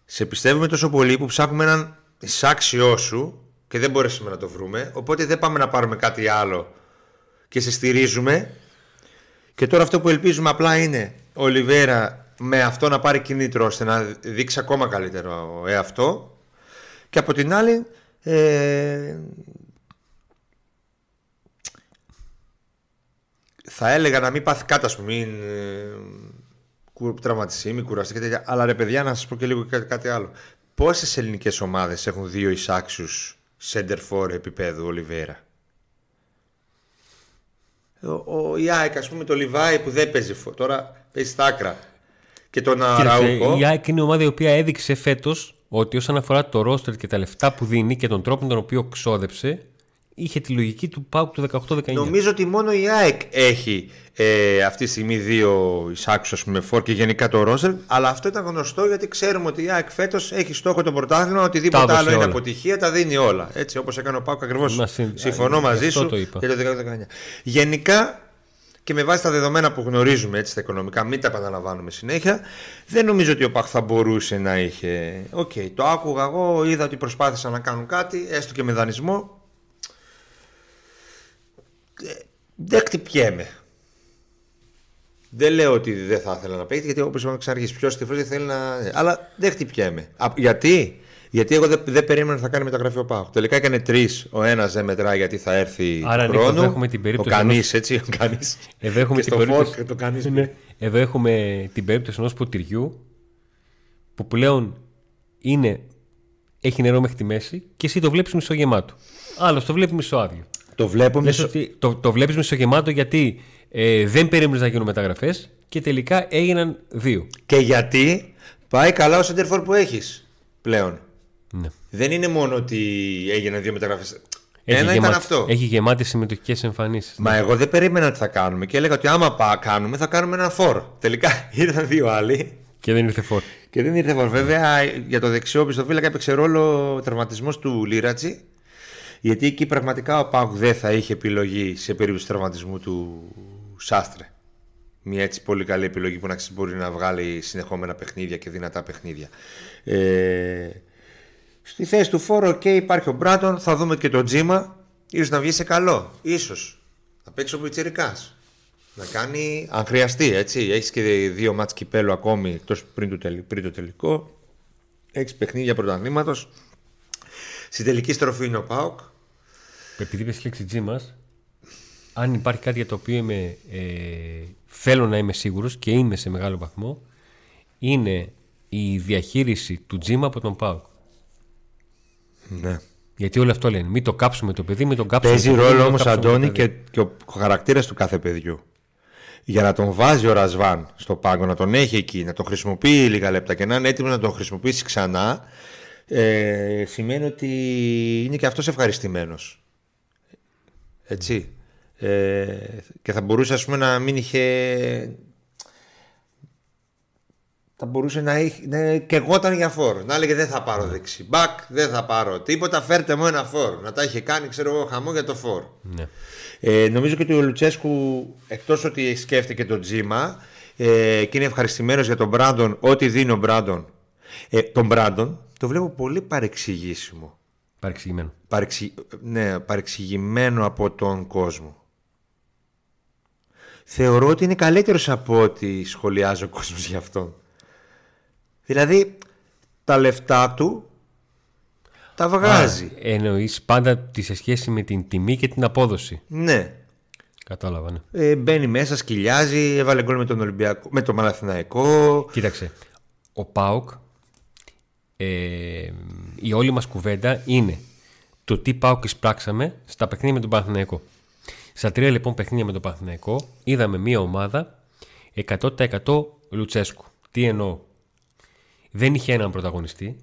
[SPEAKER 2] σε πιστεύουμε τόσο πολύ που ψάχνουμε έναν εισάξιό σου και δεν μπορέσουμε να το βρούμε. Οπότε δεν πάμε να πάρουμε κάτι άλλο και σε στηρίζουμε. Και τώρα αυτό που ελπίζουμε απλά είναι ο Ολιβέρα με αυτό να πάρει κινήτρο ώστε να δείξει ακόμα καλύτερο εαυτό και από την άλλη ε, θα έλεγα να μην πάθει κάτω, ας πούμε, μην ε, τραυματιστεί, μην κουραστεί και τέτοια. Αλλά ρε παιδιά, να σας πω και λίγο κάτι, κάτι άλλο. Πόσες ελληνικές ομάδες έχουν δύο εισάξιους center for επίπεδου Ολιβέρα; Ο, ο Ιάικ, ας πούμε, το Λιβάη που δεν παίζει φω, τώρα παίζει στα άκρα. Και τον Αραούχο.
[SPEAKER 1] Η Ιάικ είναι η ομάδα η οποία έδειξε φέτος ότι όσον αφορά το ρόστερ και τα λεφτά που δίνει και τον τρόπο με τον οποίο ξόδεψε, είχε τη λογική του ΠΑΟΚ του 18-19.
[SPEAKER 2] Νομίζω ότι μόνο η ΑΕΚ έχει ε, αυτή τη στιγμή δύο εισάξους με φόρ και γενικά το Ρόσερ. Αλλά αυτό ήταν γνωστό γιατί ξέρουμε ότι η ΑΕΚ φέτος έχει στόχο το πρωτάθλημα. Οτιδήποτε άλλο είναι αποτυχία τα δίνει όλα. Έτσι όπως έκανε ο ΠΑΟΚ ακριβώς. Συμφωνώ μαζί σου το για το 2019. Γενικά και με βάση τα δεδομένα που γνωρίζουμε έτσι τα οικονομικά, μην τα επαναλαμβάνουμε συνέχεια, δεν νομίζω ότι ο ΠΑΟΚ θα μπορούσε να είχε. OK, okay, το άκουγα εγώ, είδα ότι προσπάθησαν να κάνουν κάτι, έστω και με δανεισμό. Ε, δεν χτυπιέμαι. Δεν λέω ότι δεν θα ήθελα να παίξει, γιατί όπως είπαμε ξανά αρχίσει, ποιος τυφλός δεν θέλει να. Αλλά δεν χτυπιέμαι. γιατί; Γιατί εγώ δεν, δεν περίμενα να θα κάνει μεταγραφή ο ΠΑΟΚ. Τελικά έκανε τρεις. Ο ένας δεν μετράει γιατί θα έρθει
[SPEAKER 1] Άρα, χρόνο. Νίκο, έχουμε την περίπτωση.
[SPEAKER 2] Ο κανεί, έτσι. Ο κανείς.
[SPEAKER 1] Εδώ έχουμε την περίπτωση. Το κανείς. Ναι. Εδώ έχουμε την περίπτωση ενός ποτηριού που πλέον είναι, έχει νερό μέχρι τη μέση και εσύ το βλέπεις μισογεμάτο. Άλλος το βλέπει μισοάδιο.
[SPEAKER 2] Το βλέπω μισο...
[SPEAKER 1] το, το βλέπεις μισογεμάτο γιατί ε, δεν περίμενες να γίνουν μεταγραφές και τελικά έγιναν δύο.
[SPEAKER 2] Και γιατί πάει καλά ο σεντερφόρ που έχεις πλέον. Ναι. Δεν είναι μόνο ότι έγιναν δύο μεταγραφές. Ένα γεμάτη, ήταν αυτό.
[SPEAKER 1] Έχει γεμάτη συμμετοχικές εμφανίσεις.
[SPEAKER 2] Μα εγώ δεν περίμενα τι θα κάνουμε και έλεγα ότι άμα πά, κάνουμε θα κάνουμε ένα φόρ. Τελικά ήρθαν δύο άλλοι.
[SPEAKER 1] Και δεν ήρθε φόρ.
[SPEAKER 2] Και δεν ήρθε φόρ. Βέβαια για το δεξιό πιστοφύλακα έπαιξε ρόλο ο τραυματισμός του Λίρατζη γιατί εκεί πραγματικά ο Πάουκ δεν θα είχε επιλογή σε περίπτωση τραυματισμού του Σάστρε. Μια έτσι πολύ καλή επιλογή που να μπορεί να βγάλει συνεχόμενα παιχνίδια και δυνατά παιχνίδια. Ε, στη θέση του φόρο και υπάρχει ο Μπράτον, θα δούμε και το Τζίμα. Ίσως να βγει σε καλό. Ίσως. Να παίξει ο Πιτσερικάς. Να κάνει, αν χρειαστεί, έτσι. Έχεις και δύο μάτς κυπέλου ακόμη εκτός πριν, πριν, το τελικό. Έχεις παιχνίδια πρωταθλήματος. Στη τελική στροφή είναι ο Πάοκ.
[SPEAKER 1] Επειδή είπες λέξη Τζίμας, αν υπάρχει κάτι για το οποίο είμαι, ε, θέλω να είμαι σίγουρος και είμαι σε μεγάλο βαθμό, είναι η διαχείριση του Τζίμα από τον Πάοκ.
[SPEAKER 2] Ναι.
[SPEAKER 1] Γιατί όλο αυτό λένε. Μην το κάψουμε το παιδί, μην το κάψουμε
[SPEAKER 2] Παίζει ρόλο όμως, Αντώνη, και, και ο χαρακτήρας του κάθε παιδιού. Για να τον βάζει ο Ρασβάν στο πάγκο, να τον έχει εκεί, να τον χρησιμοποιεί λίγα λεπτά και να είναι έτοιμος να τον χρησιμοποιήσει ξανά, ε, σημαίνει ότι είναι και αυτός ευχαριστημένος. Έτσι. Ε, και θα μπορούσε ας πούμε να μην είχε θα μπορούσε να έχει ναι, και εγώ ήταν για φόρ να έλεγε δεν θα πάρω δεξί μπακ δεν θα πάρω τίποτα φέρτε μου ένα φόρ να τα είχε κάνει ξέρω εγώ χαμό για το φόρ
[SPEAKER 1] ναι.
[SPEAKER 2] ε, νομίζω και ότι ο Λουτσέσκου εκτός ότι σκέφτηκε τον Τζίμα ε, και είναι ευχαριστημένος για τον Μπράντον ό,τι δίνει ο Μπράντον ε, τον Μπράντον το βλέπω πολύ παρεξηγήσιμο.
[SPEAKER 1] Παρεξηγημένο.
[SPEAKER 2] Παρεξι... ναι, παρεξηγημένο από τον κόσμο. Θεωρώ ότι είναι καλύτερος από ό,τι σχολιάζει ο κόσμος για αυτόν. Δηλαδή, τα λεφτά του τα βγάζει. Α,
[SPEAKER 1] εννοείς πάντα τη σε σχέση με την τιμή και την απόδοση.
[SPEAKER 2] Ναι.
[SPEAKER 1] Κατάλαβα, ναι.
[SPEAKER 2] Ε, μπαίνει μέσα, σκυλιάζει, έβαλε γκολ με τον Ολυμπιακό, με τον Μαλαθηναϊκό.
[SPEAKER 1] Κοίταξε, ο ΠΑΟΚ, ε, η όλη μας κουβέντα είναι το τι ΠΑΟΚ εισπράξαμε στα παιχνίδια με τον Παναθηναϊκό. Στα τρία λοιπόν παιχνίδια με τον Παναθηναϊκό είδαμε μια ομάδα 100% Λουτσέσκου. Τι εννοώ; Δεν είχε έναν πρωταγωνιστή.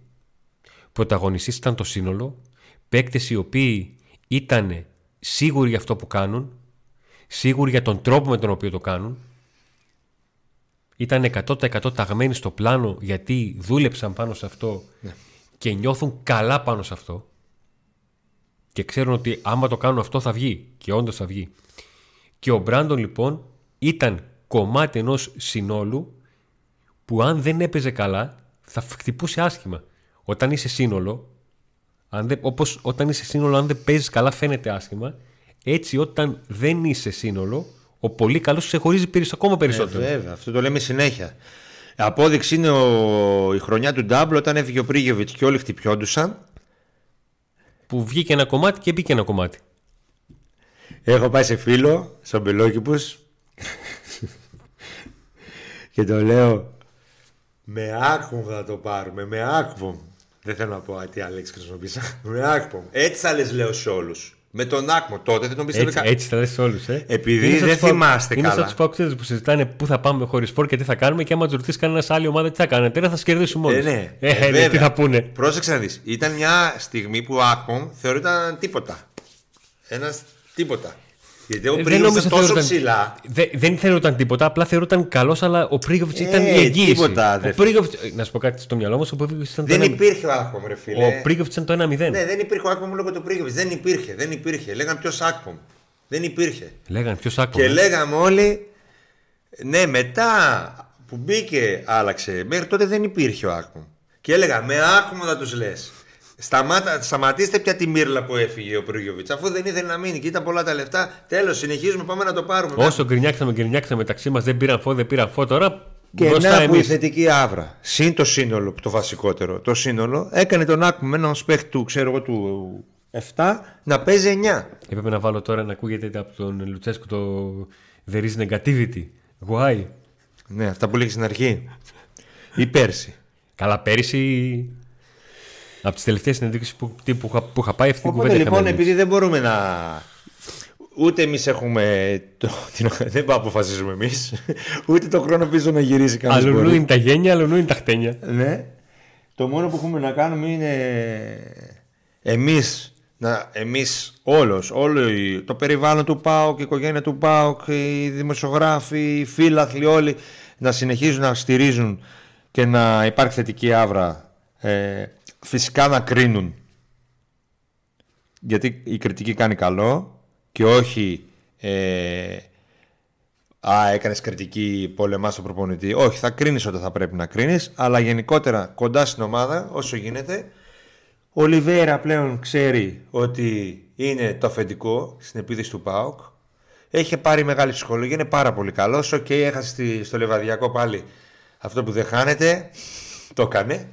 [SPEAKER 1] Πρωταγωνιστής ήταν το σύνολο. Παίκτες οι οποίοι ήταν σίγουροι για αυτό που κάνουν. Σίγουροι για τον τρόπο με τον οποίο το κάνουν. Ήταν 100% ταγμένοι στο πλάνο γιατί δούλεψαν πάνω σε αυτό ναι. και νιώθουν καλά πάνω σε αυτό και ξέρουν ότι άμα το κάνουν αυτό θα βγει και όντως θα βγει. Και ο Μπράντον λοιπόν ήταν κομμάτι ενός συνόλου που αν δεν έπαιζε καλά θα χτυπούσε άσχημα. Όταν είσαι σύνολο, αν δεν, όπως όταν είσαι σύνολο, αν δεν παίζεις καλά, φαίνεται άσχημα. Έτσι, όταν δεν είσαι σύνολο, ο πολύ καλός σε χωρίζει ακόμα περισσότερο.
[SPEAKER 2] Ε, βέβαια, αυτό το λέμε συνέχεια. Απόδειξη είναι ο, η χρονιά του Ντάμπλ όταν έφυγε ο Πρίγεβιτς και όλοι χτυπιόντουσαν.
[SPEAKER 1] Που βγήκε ένα κομμάτι και μπήκε ένα κομμάτι.
[SPEAKER 2] Έχω πάει σε φίλο, στον Μπελόκηπου. και το λέω. Με άκμο θα το πάρουμε, με άκμο. Δεν θέλω να πω τι άλλη λέξη χρησιμοποίησα. Με άκμο. Έτσι θα λες, λέω σε όλους. Με τον άκμο τότε δεν τον πίστευε
[SPEAKER 1] Έτσι, έτσι θα λες σε όλους. Ε.
[SPEAKER 2] Επειδή
[SPEAKER 1] Είναι σαν
[SPEAKER 2] δεν
[SPEAKER 1] τους
[SPEAKER 2] θυμάστε
[SPEAKER 1] Είναι σαν
[SPEAKER 2] καλά.
[SPEAKER 1] τους παοξίδε που συζητάνε πού θα πάμε χωρίς φόρ και τι θα κάνουμε και άμα του ρωτήσει κανένας άλλη ομάδα τι θα κάνετε. Ένα θα σε κερδίσουν μόνο.
[SPEAKER 2] Ε, ναι.
[SPEAKER 1] Ε,
[SPEAKER 2] Ε,
[SPEAKER 1] ναι,
[SPEAKER 2] βέβαια.
[SPEAKER 1] τι θα πούνε.
[SPEAKER 2] Πρόσεξε να δεις. Ήταν μια στιγμή που ο Άκπομ θεωρείται τίποτα. Ένας τίποτα. Γιατί ο
[SPEAKER 1] Ε,
[SPEAKER 2] Πρίγοβιτς ήταν τόσο
[SPEAKER 1] θεωρούταν-
[SPEAKER 2] ψηλά.
[SPEAKER 1] Δε- δεν θεωρούταν τίποτα, απλά θεωρούταν καλός, αλλά ο Πρίγκοβιτ
[SPEAKER 2] Ε,
[SPEAKER 1] ήταν η εγγύηση.
[SPEAKER 2] τίποτα,
[SPEAKER 1] ο
[SPEAKER 2] δεν-
[SPEAKER 1] Πρίγκοβιτς- να σου πω κάτι στο μυαλό μου, ο Πρίγκοβιτ ήταν
[SPEAKER 2] Δεν
[SPEAKER 1] το 1-0.
[SPEAKER 2] υπήρχε ο Άκπομ, ρε φίλε.
[SPEAKER 1] Ο Πρίγκοβιτ ήταν το 1-0.
[SPEAKER 2] Ναι, δεν υπήρχε ο Άκπομ λόγω του Πρίγοβιτς. Δεν υπήρχε, δεν υπήρχε. Λέγανε ποιος Άκπομ. Δεν υπήρχε.
[SPEAKER 1] Λέγανε ποιος άκουγε.
[SPEAKER 2] Και λέγαμε όλοι, ναι, μετά που μπήκε, άλλαξε. Μέχρι τότε δεν υπήρχε ο Άκπομ. Και έλεγα, με Άκπομ θα τους λες. Σταμάτα, σταματήστε πια τη μύρλα που έφυγε ο Πρίγιοβιτ. Αφού δεν ήθελε να μείνει και ήταν πολλά τα λεφτά. Τέλος, συνεχίζουμε, πάμε να το πάρουμε.
[SPEAKER 1] Όσο γκρινιάξαμε, γκρινιάξαμε μεταξύ μας, δεν πήραν φω, δεν πήραν φω. Τώρα
[SPEAKER 2] Και
[SPEAKER 1] μπροστά
[SPEAKER 2] να που η
[SPEAKER 1] εμείς.
[SPEAKER 2] θετική άβρα. Συν το σύνολο, το βασικότερο. Το σύνολο έκανε τον Άκπομ με έναν παίχτης του, ξέρω εγώ, του 7 να παίζει 9.
[SPEAKER 1] Έπρεπε να βάλω τώρα να ακούγεται από τον Λουτσέσκο το There is negativity. Why?
[SPEAKER 2] Ναι, αυτά που λέγεις στην αρχή. Ή πέρσι.
[SPEAKER 1] Καλά, πέρυσι από τις τελευταίες συνεντεύξεις που, τι- που, είχα- που είχα πάει αυτή την
[SPEAKER 2] Οπότε
[SPEAKER 1] κουβέντα
[SPEAKER 2] λοιπόν,
[SPEAKER 1] είχαμε
[SPEAKER 2] επειδή δεν μπορούμε να. Ούτε εμείς έχουμε. Το... την- Δεν θα αποφασίζουμε εμείς. Ούτε το χρόνο πίσω να γυρίσει κανένα.
[SPEAKER 1] Αλλονού είναι τα γένια, αλλονού είναι τα χτένια.
[SPEAKER 2] Ναι. Το μόνο που έχουμε να κάνουμε είναι εμείς, να, εμείς όλος, όλο η- το περιβάλλον του ΠΑΟΚ, η οικογένεια του ΠΑΟΚ, οι δημοσιογράφοι, οι φίλαθλοι όλοι να συνεχίζουν να στηρίζουν και να υπάρχει θετική άβρα. Ε, φυσικά να κρίνουν γιατί η κριτική κάνει καλό και όχι ε, Α, έκανες κριτική, πολεμά στον προπονητή. Όχι, θα κρίνεις όταν θα πρέπει να κρίνεις, αλλά γενικότερα κοντά στην ομάδα όσο γίνεται. Ολιβέιρα πλέον ξέρει ότι είναι το αφεντικό στην επίθεση του ΠΑΟΚ. Έχει πάρει μεγάλη ψυχολογία, είναι πάρα πολύ καλός. Οκ, έχασε στη- στο Λεβαδειακό πάλι αυτό που δεν χάνεται. Το έκανε.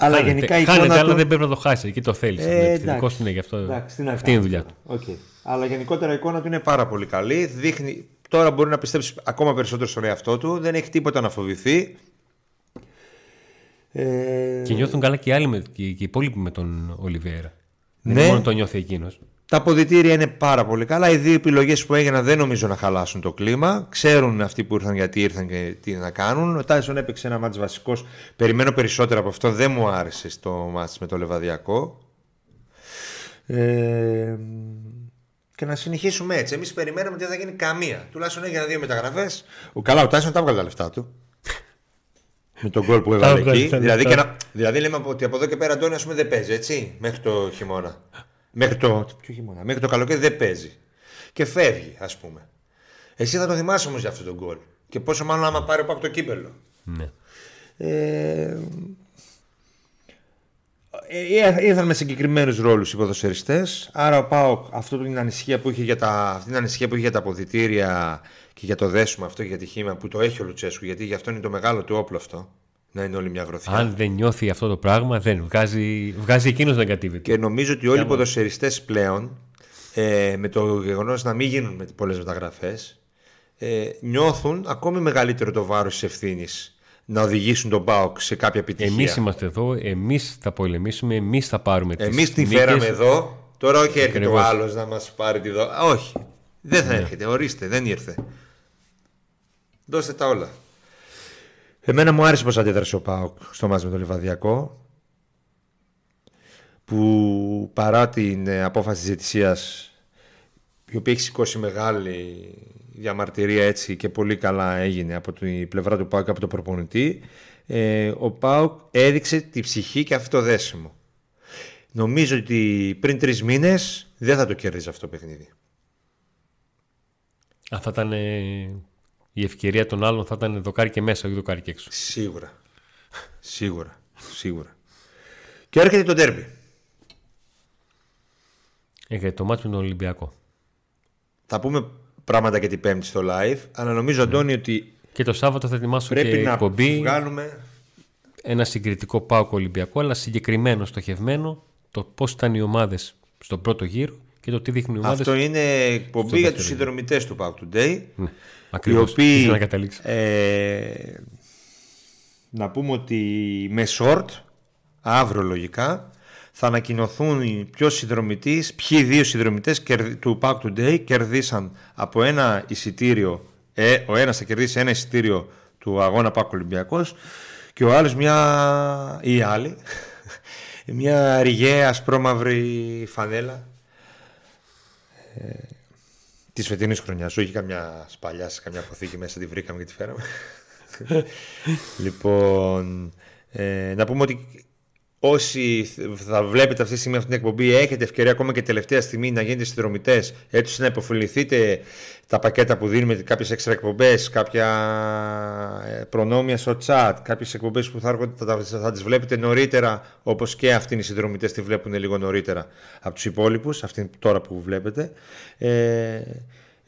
[SPEAKER 2] Αλλά
[SPEAKER 1] Χάνεται,
[SPEAKER 2] γενικά η
[SPEAKER 1] χάνεται,
[SPEAKER 2] εικόνα
[SPEAKER 1] αλλά
[SPEAKER 2] του...
[SPEAKER 1] δεν πρέπει να το χάσεις. Εκεί το θέλεις.
[SPEAKER 2] Ε,
[SPEAKER 1] Ε, Επιθετικό
[SPEAKER 2] εντάξει.
[SPEAKER 1] είναι γι' αυτό.
[SPEAKER 2] Εντάξει, τι να
[SPEAKER 1] Αυτή είναι η
[SPEAKER 2] κάνεις
[SPEAKER 1] δουλειά του.
[SPEAKER 2] τώρα. Οκ. Αλλά γενικότερα η εικόνα του είναι πάρα πολύ καλή. Δείχνει, τώρα μπορεί να πιστέψει ακόμα περισσότερο στον εαυτό του. Δεν έχει τίποτα να φοβηθεί. Ε,
[SPEAKER 1] Και νιώθουν καλά και οι άλλοι με, και, και οι υπόλοιποι με τον Ολιβέρα.
[SPEAKER 2] Ναι.
[SPEAKER 1] Δεν είναι μόνο το νιώθει εκείνος.
[SPEAKER 2] Τα αποδητήρια είναι πάρα πολύ καλά. Οι δύο επιλογές που έγιναν δεν νομίζω να χαλάσουν το κλίμα. Ξέρουν αυτοί που ήρθαν γιατί ήρθαν και τι να κάνουν. Ο Τάισον έπαιξε ένα μάτς βασικός. Περιμένω περισσότερο από αυτό. Δεν μου άρεσε στο μάτς με το Λεβαδιακό. Ε, και να συνεχίσουμε έτσι. Εμείς περιμέναμε ότι δεν θα γίνει καμία. Τουλάχιστον έγιναν δύο μεταγραφές. Ο καλά, ο Τάισον τα έβγαλε τα λεφτά του. με τον γκολ που έβαλε
[SPEAKER 1] έβγαλε
[SPEAKER 2] εκεί.
[SPEAKER 1] τα
[SPEAKER 2] Δηλαδή,
[SPEAKER 1] λεφτά.
[SPEAKER 2] και να, δηλαδή λέμε ότι από εδώ και πέρα Αντώνη ας πούμε, δεν παίζει έτσι. Μέχρι το χειμώνα. Μέχρι το, ποιο χειμώνα, μέχρι το καλοκαίρι δεν παίζει. Και φεύγει, ας πούμε. Εσύ θα το θυμάσαι όμως για αυτό τον γκολ. Και πόσο μάλλον άμα πάρει ο Πάκ το κύπελο.
[SPEAKER 1] Ναι.
[SPEAKER 2] Ε, ε, ήρθαν με συγκεκριμένους ρόλους οι ποδοσφαιριστές. Άρα ο Πάοκ αυτό την ανησυχία που είχε για τα, αυτή την ανησυχία που είχε για τα αποδητήρια και για το δέσιμο αυτό και για τη χήμα που το έχει ο Λουτσέσκου. Γιατί γι' αυτό είναι το μεγάλο του όπλο αυτό. Να είναι όλη μια γροθιά.
[SPEAKER 1] Αν δεν νιώθει αυτό το πράγμα, δεν βγάζει, βγάζει εκείνος negativity.
[SPEAKER 2] Και νομίζω ότι όλοι οι ποδοσφαιριστές πλέον ε, με το γεγονός να μην γίνουν με πολλές μεταγραφές ε, νιώθουν ακόμη μεγαλύτερο το βάρος της ευθύνης να οδηγήσουν τον ΠΑΟΚ σε κάποια επιτυχία.
[SPEAKER 1] Εμείς είμαστε εδώ, εμείς θα πολεμήσουμε, εμείς θα πάρουμε τις
[SPEAKER 2] Εμείς την φέραμε εδώ, τώρα όχι έρχεται
[SPEAKER 1] Ακριβώς.
[SPEAKER 2] ο άλλος να μας πάρει τη δόση. Όχι, δεν θα έρχεται, ορίστε, δεν ήρθε. Δώστε τα όλα. Εμένα μου άρεσε πως αντέδρασε ο ΠΑΟΚ στο μάτς με το Λιβαδιακό που παρά την ε, απόφαση της διαιτησίας η οποία έχει σηκώσει μεγάλη διαμαρτυρία έτσι και πολύ καλά έγινε από την πλευρά του ΠΑΟΚ και από τον προπονητή ε, ο ΠΑΟΚ έδειξε τη ψυχή και αυτό το δέσιμο. Νομίζω ότι πριν τρεις μήνες δεν θα το κέρδιζε αυτό το παιχνίδι.
[SPEAKER 1] Αν θα ήταν ε, η ευκαιρία των άλλων, θα ήταν δοκάρι και μέσα, όχι δοκάρι και έξω.
[SPEAKER 2] Σίγουρα. Σίγουρα. Σίγουρα. Και έρχεται το ντέρμπι.
[SPEAKER 1] Έκανε το μάτι με τον Ολυμπιακό.
[SPEAKER 2] Θα πούμε πράγματα και την Πέμπτη στο live, αλλά νομίζω, Αντώνη, ότι
[SPEAKER 1] Και το Σάββατο θα ετοιμάσω
[SPEAKER 2] Πρέπει
[SPEAKER 1] και
[SPEAKER 2] να
[SPEAKER 1] εκπομπή.
[SPEAKER 2] βγάλουμε.
[SPEAKER 1] Ένα συγκριτικό Πάοκ Ολυμπιακό, αλλά συγκεκριμένο, στοχευμένο το πώς ήταν οι ομάδες στον πρώτο γύρο και το τι δείχνουν οι ομάδες.
[SPEAKER 2] Αυτό είναι εκπομπή για τους
[SPEAKER 1] δεύτερο
[SPEAKER 2] συνδρομητές του Pauk Today.
[SPEAKER 1] Ναι,
[SPEAKER 2] οι
[SPEAKER 1] ακριβώς.
[SPEAKER 2] οποίοι
[SPEAKER 1] Ήθελα να καταλήξω.
[SPEAKER 2] ε, να πούμε ότι με short αύριο λογικά θα ανακοινωθούν οι ποιος συνδρομητής, ποιοι δύο συνδρομητές κερδι- του Pack Today κερδίσαν από ένα εισιτήριο, ε, ο ένας θα κερδίσει ένα εισιτήριο του αγώνα Pack Ολυμπιακός και ο άλλος μια, ή άλλη, μια ριγαία ασπρόμαυρη φανέλα ε, της φετινής χρονιάς. Όχι καμιά σπαλιά σε καμιά αποθήκη μέσα τη βρήκαμε και τη φέραμε. λοιπόν, ε, να πούμε ότι όσοι θα βλέπετε αυτή τη στιγμή αυτή την εκπομπή έχετε ευκαιρία ακόμα και τελευταία στιγμή να γίνετε συνδρομητές έτσι ώστε να υποφεληθείτε τα πακέτα που δίνουμε, κάποιες έξτρα εκπομπές, κάποια ε, προνόμια στο chat, κάποιες εκπομπές που θα, έρχονται, θα, θα, θα τις βλέπετε νωρίτερα όπως και αυτοί οι συνδρομητές τη βλέπουν λίγο νωρίτερα από τους υπόλοιπους, αυτή τώρα που βλέπετε. Ε,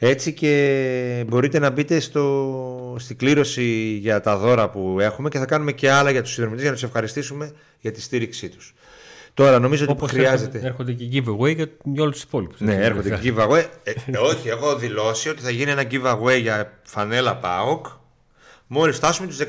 [SPEAKER 2] έτσι και μπορείτε να μπείτε στο, στην κλήρωση για τα δώρα που έχουμε και θα κάνουμε και άλλα για τους συνδρομητές για να τους ευχαριστήσουμε για τη στήριξή τους. Τώρα νομίζω ότι που
[SPEAKER 1] Όπως
[SPEAKER 2] χρειάζεται...
[SPEAKER 1] Έρχονται, έρχονται και giveaway για, για όλους τους υπόλοιπους.
[SPEAKER 2] Ναι, έρχονται και giveaway. Ε, ε, όχι, έχω δηλώσει ότι θα γίνει ένα giveaway για φανέλα PAOK μόλις φτάσουμε τους 14.000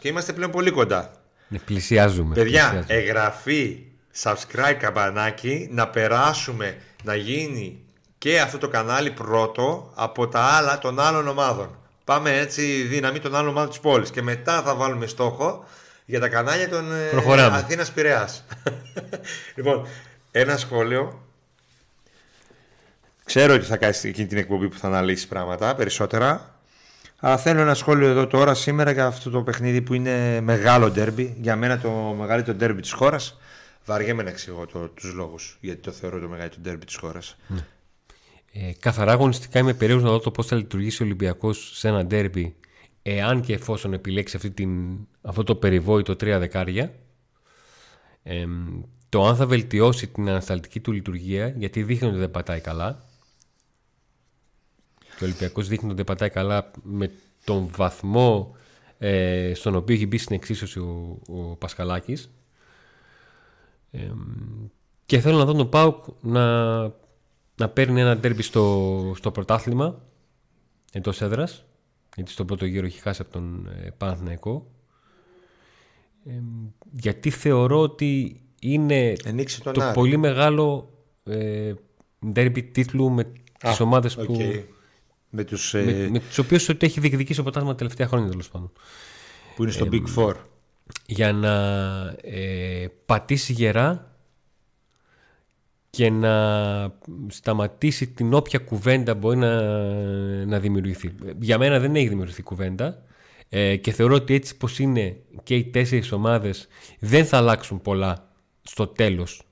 [SPEAKER 2] και είμαστε πλέον πολύ κοντά.
[SPEAKER 1] Ναι, πλησιάζουμε.
[SPEAKER 2] Παιδιά,
[SPEAKER 1] πλησιάζουμε.
[SPEAKER 2] εγγραφή, subscribe καμπανάκι, να περάσουμε να γίνει και αυτό το κανάλι πρώτο από τα άλλα των άλλων ομάδων. Πάμε έτσι δύναμη των άλλων ομάδων της πόλης και μετά θα βάλουμε στόχο για τα κανάλια των ε,
[SPEAKER 1] Προχωράμε.
[SPEAKER 2] Αθήνας Πειραιάς. λοιπόν, ένα σχόλιο. Ξέρω ότι θα κάνεις εκείνη την εκπομπή που θα αναλύσεις πράγματα περισσότερα. Αλλά θέλω ένα σχόλιο εδώ τώρα σήμερα για αυτό το παιχνίδι που είναι μεγάλο ντέρμπι. Για μένα το μεγαλύτερο ντέρμπι της χώρας. Βαριέμαι να εξηγώ το, τους λόγους γιατί το θεωρώ το μεγαλύτερο ντέρμπι της χώρας.
[SPEAKER 1] Ε, καθαρά αγωνιστικά είμαι περίεργος να δω το πώς θα λειτουργήσει ο Ολυμπιακός σε ένα ντέρμπι, εάν και εφόσον επιλέξει αυτή την, αυτό το περιβόητο τρία δεκάρια. Ε, το αν θα βελτιώσει την ανασταλτική του λειτουργία, γιατί δείχνει ότι δεν πατάει καλά. Και ο Ολυμπιακός δείχνει ότι δεν πατάει καλά με τον βαθμό ε, στον οποίο έχει μπει στην εξίσωση ο, ο Πασχαλάκης. Ε, και θέλω να δω τον Πάουκ να, να παίρνει ένα ντέρμπι στο, στο πρωτάθλημα εντός έδρας γιατί στον πρώτο γύρο έχει χάσει από τον ε, Παναθηναϊκό Ε, γιατί θεωρώ ότι είναι
[SPEAKER 2] Ενίξει τον
[SPEAKER 1] το
[SPEAKER 2] Άρη.
[SPEAKER 1] πολύ μεγάλο ε, ντέρμπι τίτλου με τις
[SPEAKER 2] Α,
[SPEAKER 1] ομάδες
[SPEAKER 2] οκ.
[SPEAKER 1] που,
[SPEAKER 2] Με τους,
[SPEAKER 1] με,
[SPEAKER 2] ε,
[SPEAKER 1] με τις οποίες ότι έχει διεκδικήσει ο πρωτάθλημα τα τελευταία χρόνια τέλος πάντων
[SPEAKER 2] που είναι στο Big Four.
[SPEAKER 1] για να ε, πατήσει γερά και να σταματήσει την όποια κουβέντα μπορεί να, να δημιουργηθεί. Για μένα δεν έχει δημιουργηθεί κουβέντα ε, και θεωρώ ότι έτσι πως είναι και οι τέσσερις ομάδες δεν θα αλλάξουν πολλά στο τέλος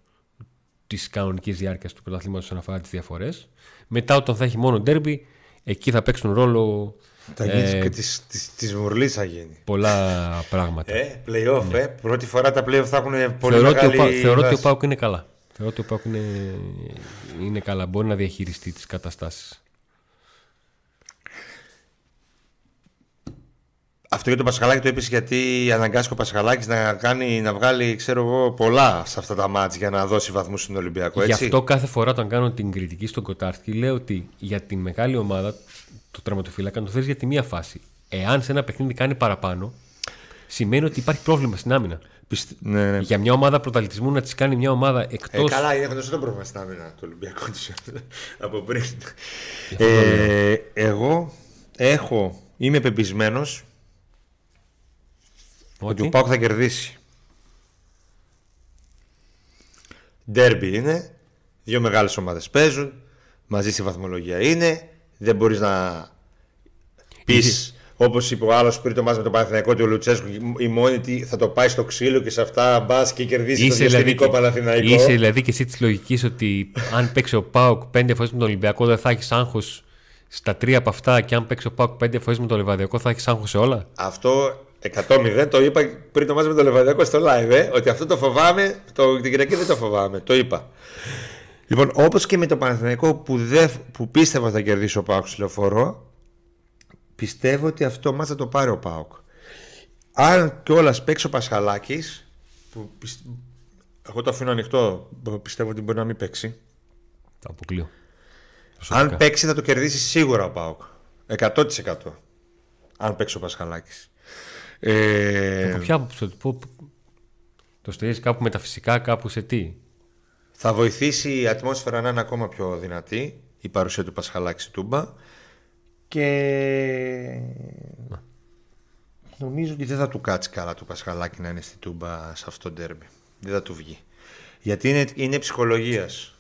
[SPEAKER 1] της κανονικής διάρκειας του πρωταθλήματος όσον αφορά τις διαφορές. Μετά όταν θα έχει μόνο ντέρμπι, εκεί θα παίξουν ρόλο
[SPEAKER 2] Θα γίνει και της, της, της Μουρλής θα γίνει.
[SPEAKER 1] πολλά πράγματα.
[SPEAKER 2] Ε, play-off, ε. Πρώτη φορά τα play-off θα έχουν πολύ
[SPEAKER 1] θεωρώ, ότι ο,
[SPEAKER 2] μεγάλη
[SPEAKER 1] Πα- θεωρώ ότι ο
[SPEAKER 2] βάση.
[SPEAKER 1] Πάουκ είναι καλά. Θεωρώ ότι ο Πάουκ είναι, είναι καλά. Μπορεί να διαχειριστεί τις καταστάσεις.
[SPEAKER 2] Αυτό για τον Πασχαλάκη το είπες γιατί αναγκάστηκε ο Πασχαλάκης να, κάνει, να βγάλει ξέρω εγώ, πολλά σε αυτά τα μάτια για να δώσει βαθμούς στον Ολυμπιακό.
[SPEAKER 1] Γι'
[SPEAKER 2] Έτσι;
[SPEAKER 1] αυτό κάθε φορά όταν κάνω την κριτική στον Κοτάρσκι λέω ότι για τη μεγάλη ομάδα, το τραυματοφύλακα, το θες για τη μία φάση. Εάν σε ένα παιχνίδι κάνει παραπάνω, σημαίνει ότι υπάρχει πρόβλημα στην άμυνα.
[SPEAKER 2] Πιστε... Ναι, ναι.
[SPEAKER 1] Για μια ομάδα πρωταθλητισμού να της κάνει μια ομάδα
[SPEAKER 2] Ε,
[SPEAKER 1] εκτό.
[SPEAKER 2] καλά, είναι γνωστό το πρόβλημα στην άμυνα του Ολυμπιακού της από πριν. Ε, εγώ έχω, είμαι πεπισμένος ότι; ο Πάουκ θα κερδίσει. Ντέρμπι είναι, δύο μεγάλες ομάδες παίζουν, μαζί στη βαθμολογία είναι, δεν μπορείς να πεις όπως είπε ο άλλος πριν το μάτς με τον Παναθηναϊκό ότι ο Λουτσέσκου η μόνη τι θα το πάει στο ξύλο και σε αυτά μπας και κερδίσει το διαστημικό
[SPEAKER 1] και-
[SPEAKER 2] Παναθηναϊκό.
[SPEAKER 1] είσαι δηλαδή και εσύ της λογικής ότι αν παίξει ο Πάουκ πέντε φορές με τον Ολυμπιακό δεν θα έχεις άγχος στα τρία από αυτά και αν παίξει ο Πάουκ πέντε φορές με τον Λεβαδιακό θα έχεις άγχος σε όλα.
[SPEAKER 2] Αυτό 100-0 το είπα πριν το μάτς με τον Λεβαδιακό στο live, ε, ότι αυτό το φοβάμαι, το, την Κυριακή δεν το φοβάμαι, το είπα. Λοιπόν, όπως και με το Παναθηναϊκό που, δεν, που πίστευα θα κερδίσει ο Πάουκ στο λεωφορώ, πιστεύω ότι αυτό μας θα το πάρει ο Πάοκ. Αν κιόλας παίξει ο Πασχαλάκης, που πιστε... εγώ το αφήνω ανοιχτό, πιστεύω ότι μπορεί να μην παίξει.
[SPEAKER 1] Το αποκλείω.
[SPEAKER 2] Αν παίξει θα το κερδίσει σίγουρα ο Πάοκ. 100%. Αν παίξει ο Πασχαλάκης.
[SPEAKER 1] Ε... Από ποια άποψη, το στηρίζει κάπου μεταφυσικά, κάπου σε τι;
[SPEAKER 2] Θα βοηθήσει η ατμόσφαιρα να είναι ακόμα πιο δυνατή η παρουσία του Πασχαλάκη στη Τούμπα και νομίζω ότι δεν θα του κάτσει καλά του Πασχαλάκη να είναι στη Τούμπα σε αυτό το ντέρμπι. Δεν θα του βγει. Γιατί είναι, είναι ψυχολογίας.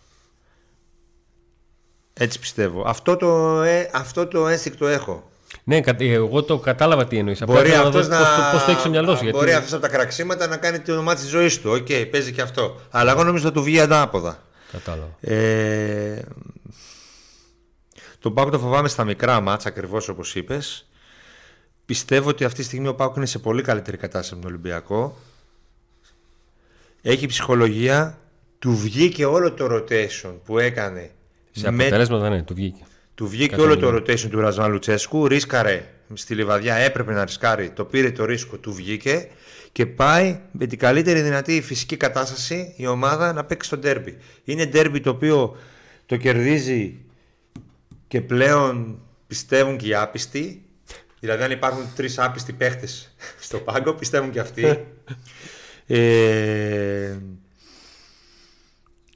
[SPEAKER 2] Έτσι πιστεύω. Αυτό το, ε, αυτό το ένστικτο έχω.
[SPEAKER 1] Ναι, εγώ το κατάλαβα τι εννοείς.
[SPEAKER 2] Μπορεί αυτός να.
[SPEAKER 1] Πώς το έχεις στο μυαλό σου.
[SPEAKER 2] Γιατί... Μπορεί αυτός από τα κραξίματα να κάνει το όνομα της ζωής του. OK, okay, παίζει και αυτό. Αλλά εγώ νομίζω θα του βγει ανάποδα.
[SPEAKER 1] Κατάλαβα.
[SPEAKER 2] Ε... Τον Πάουκ το φοβάμαι στα μικρά μάτσα ακριβώς όπως είπες. Πιστεύω ότι αυτή τη στιγμή ο Πάουκ είναι σε πολύ καλύτερη κατάσταση από τον Ολυμπιακό. Έχει ψυχολογία. Του βγήκε όλο το rotation που έκανε.
[SPEAKER 1] Σε αποτέλεσμα, ναι, του βγήκε.
[SPEAKER 2] Του βγήκε όλο το rotation του Ρασβάν Λουτσέσκου. Ρίσκαρε στη λιβαδιά, έπρεπε να ρισκάρει. Το πήρε το ρίσκο, του βγήκε και πάει με την καλύτερη δυνατή φυσική κατάσταση η ομάδα να παίξει στο ντέρμπι. Είναι ντέρμπι το οποίο το κερδίζει και πλέον πιστεύουν και οι άπιστοι. Δηλαδή, αν υπάρχουν τρεις άπιστοι παίχτες στο πάγκο, πιστεύουν και αυτοί. ε,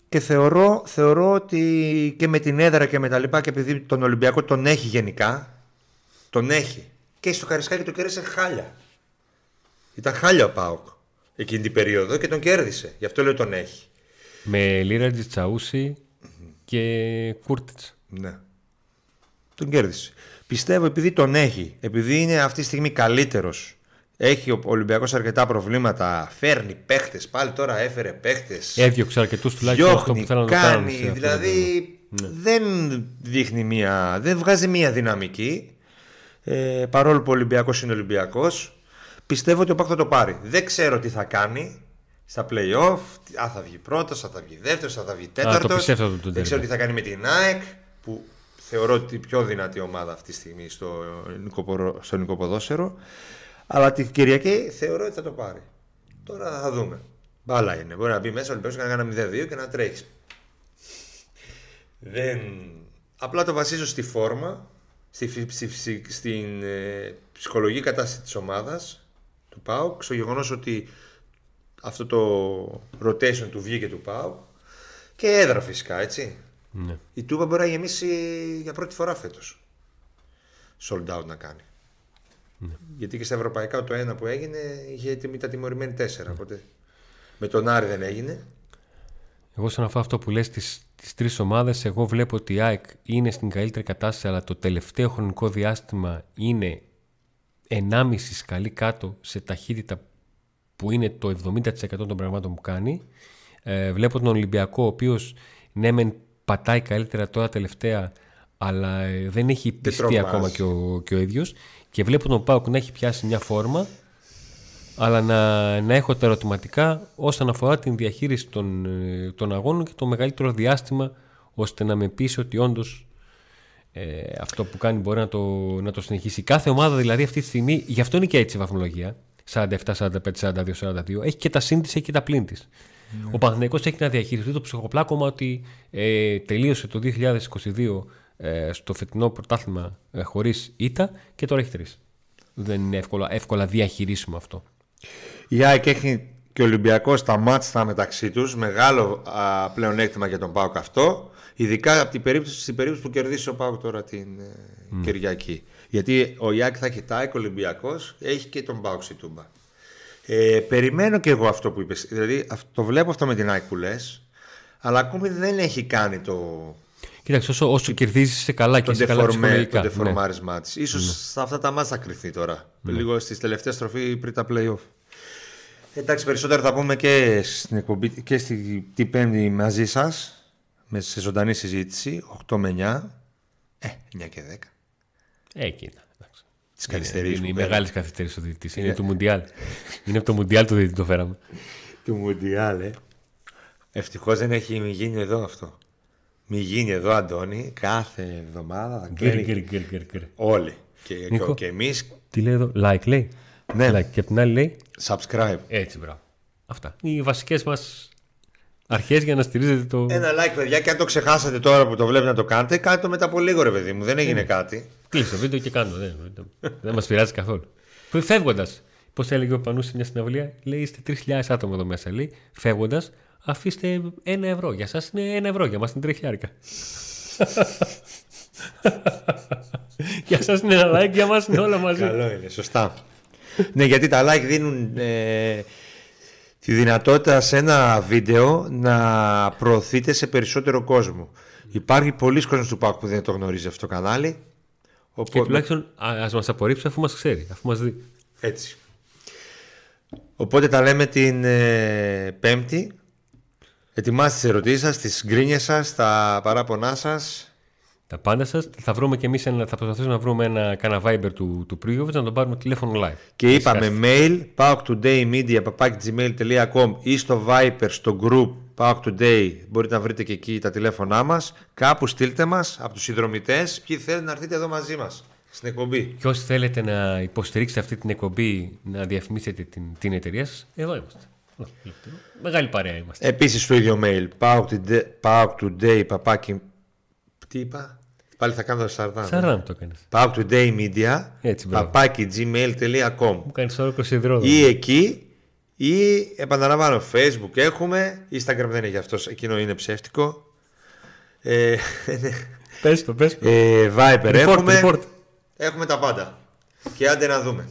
[SPEAKER 2] και θεωρώ, θεωρώ ότι και με την έδρα και με τα λοιπά και επειδή τον Ολυμπιακό τον έχει γενικά, τον έχει. Και στο Καρισκάκι το κέρδισε χάλια. Ήταν χάλια ο Πάοκ εκείνη την περίοδο και τον κέρδισε. Γι' αυτό λέω τον έχει.
[SPEAKER 1] Με Λίρατζη Τσαούση και Κούρτιτς.
[SPEAKER 2] Ναι. Τον κέρδισε. Πιστεύω επειδή τον έχει, επειδή είναι αυτή τη στιγμή καλύτερος έχει ο Ολυμπιακός αρκετά προβλήματα. Φέρνει παίχτες. Πάλι τώρα έφερε παίχτες.
[SPEAKER 1] Έδιωξε αρκετούς τουλάχιστον αυτό που θέλω να κάνει,
[SPEAKER 2] το κάνει. Δηλαδή ναι. δεν δείχνει μία. Δεν βγάζει μία δυναμική. Ε, παρόλο που ο Ολυμπιακός είναι Ολυμπιακός. Πιστεύω ότι ο Πάκ θα το πάρει. Δεν ξέρω τι θα κάνει στα playoff. Αν θα βγει πρώτος, αν θα βγει δεύτερος, αν θα βγει τέταρτος. Δεν ξέρω τι θα κάνει με την ΑΕΚ που θεωρώ ότι είναι η πιο δυνατή ομάδα αυτή τη στιγμή στο ελληνικό ποδόσφαιρο. Αλλά την Κυριακή θεωρώ ότι θα το πάρει. Τώρα θα δούμε. Μπάλα είναι. Μπορεί να μπει μέσα ο Ολυμπιακός και να κάνει 0-2 και να τρέχει. Δεν... Απλά το βασίζω στη φόρμα, στη, στη, στην ε, ψυχολογική κατάσταση της ομάδας του ΠΑΟΚ, στο γεγονός ότι αυτό το rotation του βγήκε του ΠΑΟΚ και έδρα φυσικά, έτσι.
[SPEAKER 1] Ναι.
[SPEAKER 2] Η Τούμπα μπορεί να γεμίσει για πρώτη φορά φέτος. Sold out να κάνει. Ναι. Γιατί και στα ευρωπαϊκά το ένα που έγινε είχε τα τιμωρημένη τέσσερα. Ναι. Οπότε με τον Άρη δεν έγινε.
[SPEAKER 1] Εγώ σαν αυτό, αυτό που λες τις, τις τρεις ομάδες εγώ βλέπω ότι η ΑΕΚ είναι στην καλύτερη κατάσταση αλλά το τελευταίο χρονικό διάστημα είναι 1,5 σκαλί κάτω σε ταχύτητα που είναι το 70% των πραγμάτων που κάνει. Ε, βλέπω τον Ολυμπιακό ο οποίος ναι μεν πατάει καλύτερα τώρα τελευταία αλλά ε, δεν έχει πιστεί ακόμα και ο, και ο ίδιος και βλέπω τον Πάουκ να έχει πιάσει μια φόρμα αλλά να, να έχω τα ερωτηματικά όσον αφορά την διαχείριση των, ε, των αγώνων και το μεγαλύτερο διάστημα ώστε να με πείσει ότι όντως ε, αυτό που κάνει μπορεί να το, να το συνεχίσει. Κάθε ομάδα δηλαδή αυτή τη στιγμή, γι' αυτό είναι και έτσι η βαθμολογία, 47, 45, 42, 42, έχει και τα συν έχει και τα πλήν τη. Ναι. Ο Παναθηναϊκός έχει να διαχειριστεί το ψυχοπλάκωμα ότι ε, τελείωσε το 2022 ε, στο φετινό πρωτάθλημα ε, χωρίς ήττα και τώρα έχει τρεις. Δεν είναι εύκολα, εύκολα διαχειρίσιμο αυτό.
[SPEAKER 2] Η ΑΕΚ έχει και ο Ολυμπιακός τα μάτια μεταξύ τους. Μεγάλο α, πλέον έκτημα για τον Πάοκ αυτό. Ειδικά από την περίπτωση, στην περίπτωση που κερδίσει ο Πάοκ τώρα την mm. Κυριακή. Γιατί ο Ιάκ θα έχει τα ο Ολυμπιακός, έχει και τον Πάοκ στη Τούμπα. Ε, περιμένω και εγώ αυτό που είπες. Δηλαδή το βλέπω αυτό με την ΑΕΚ που λες, αλλά ακόμη δεν έχει κάνει το,
[SPEAKER 1] Κοίταξε, όσο, όσο κερδίζεις σε καλά και σε καλά ψυχολογικά.
[SPEAKER 2] Το δεφορμάρισμά ναι. της. σω ναι. αυτά τα μάτια θα κρυφθεί τώρα. Ναι. Λίγο στη τελευταία στροφή πριν τα playoff. Εντάξει, περισσότερο θα πούμε και στην εκπομπή και στην Πέμπτη μαζί σας. Με σε ζωντανή συζήτηση 8 με 9. Ε, 9 και 10.
[SPEAKER 1] Ε, εκείνα.
[SPEAKER 2] Τις καθυστερήσει.
[SPEAKER 1] Είναι, είναι η μεγάλη καθυστερήσει ο διαιτητή. Είναι του Μουντιάλ. είναι από το Μουντιάλ το διαιτητή το φέραμε.
[SPEAKER 2] του Μουντιάλ, ε. Ευτυχώς δεν έχει γίνει εδώ αυτό. Μη γίνει εδώ, Αντώνη, κάθε εβδομάδα.
[SPEAKER 1] Γκρ, γκρ, γκρ, γκρ.
[SPEAKER 2] Όλοι. Και,
[SPEAKER 1] Νίκο.
[SPEAKER 2] και, και εμείς
[SPEAKER 1] Τι λέει εδώ, like λέει;
[SPEAKER 2] Ναι.
[SPEAKER 1] Like. Και απ' την άλλη λέει,
[SPEAKER 2] subscribe.
[SPEAKER 1] έτσι μπράβο. Αυτά. Οι βασικές μας αρχές για να στηρίζετε το.
[SPEAKER 2] Ένα like, παιδιά, και αν το ξεχάσατε τώρα που το βλέπετε να το κάνετε, κάντε το μετά από λίγο, ρε παιδί μου. Δεν έγινε κάτι.
[SPEAKER 1] Κλείσε το βίντεο και κάνω. Δεν, δεν μας πειράζει καθόλου. Φεύγοντας, πώς έλεγε ο Πανούς σε μια συναυλία, λέει είστε 3.000 άτομα εδώ μέσα. Λέει φεύγοντας, αφήστε ένα ευρώ. Για εσά είναι ένα ευρώ, για μας είναι 3.000. για εσά είναι ένα like, για μας είναι όλα μαζί.
[SPEAKER 2] Καλό είναι, σωστά. ναι, γιατί τα like δίνουν ε, τη δυνατότητα σε ένα βίντεο να προωθείτε σε περισσότερο κόσμο. Υπάρχει πολλοί κόσμος του ΠΑΚ που δεν το γνωρίζει αυτό το κανάλι.
[SPEAKER 1] Και
[SPEAKER 2] Οπότε,
[SPEAKER 1] τουλάχιστον α μας απορρίψει αφού μας ξέρει, αφού μας δει.
[SPEAKER 2] έτσι. Οπότε τα λέμε την ε, Πέμπτη. Ετοιμάστε τις ερωτήσεις σας, τις γκρίνιες σας, τα παράπονά σας.
[SPEAKER 1] Τα πάντα σας. Θα βρούμε κι εμείς θα προσπαθήσουμε να βρούμε ένα κάνα Viber του, του Πρίγιοβιτ να τον πάρουμε τηλέφωνο live.
[SPEAKER 2] Και είπαμε mail powertodaymedia.gmail.com ή στο Viper, στο group Power Today. Μπορείτε να βρείτε και εκεί τα τηλέφωνά μας. Κάπου στείλτε μας από τους συνδρομητές ποιοι θέλουν να έρθετε εδώ μαζί μας στην εκπομπή.
[SPEAKER 1] Και όσοι θέλετε να υποστηρίξετε αυτή την εκπομπή, να διαφημίσετε την, την εταιρεία σας, εδώ είμαστε. Μεγάλη παρέα είμαστε.
[SPEAKER 2] Επίσης στο ίδιο mail powertoday, powertoday παπάκι... Τι είπα; Πάλι θα κάνω σαρδά.
[SPEAKER 1] Σαρδάμ το έκανε.
[SPEAKER 2] Powertodaymedia
[SPEAKER 1] Έτσι, μπράβο.
[SPEAKER 2] παπάκι gmail.com
[SPEAKER 1] Μου κάνεις όρκο υδρόδο.
[SPEAKER 2] ή εκεί ή επαναλαμβάνω facebook έχουμε Instagram δεν έχει αυτός εκείνο είναι ψεύτικο. Ε,
[SPEAKER 1] Πες το, πες το.
[SPEAKER 2] ε, Viber
[SPEAKER 1] Report,
[SPEAKER 2] έχουμε.
[SPEAKER 1] report.
[SPEAKER 2] έχουμε τα πάντα. Και άντε να δούμε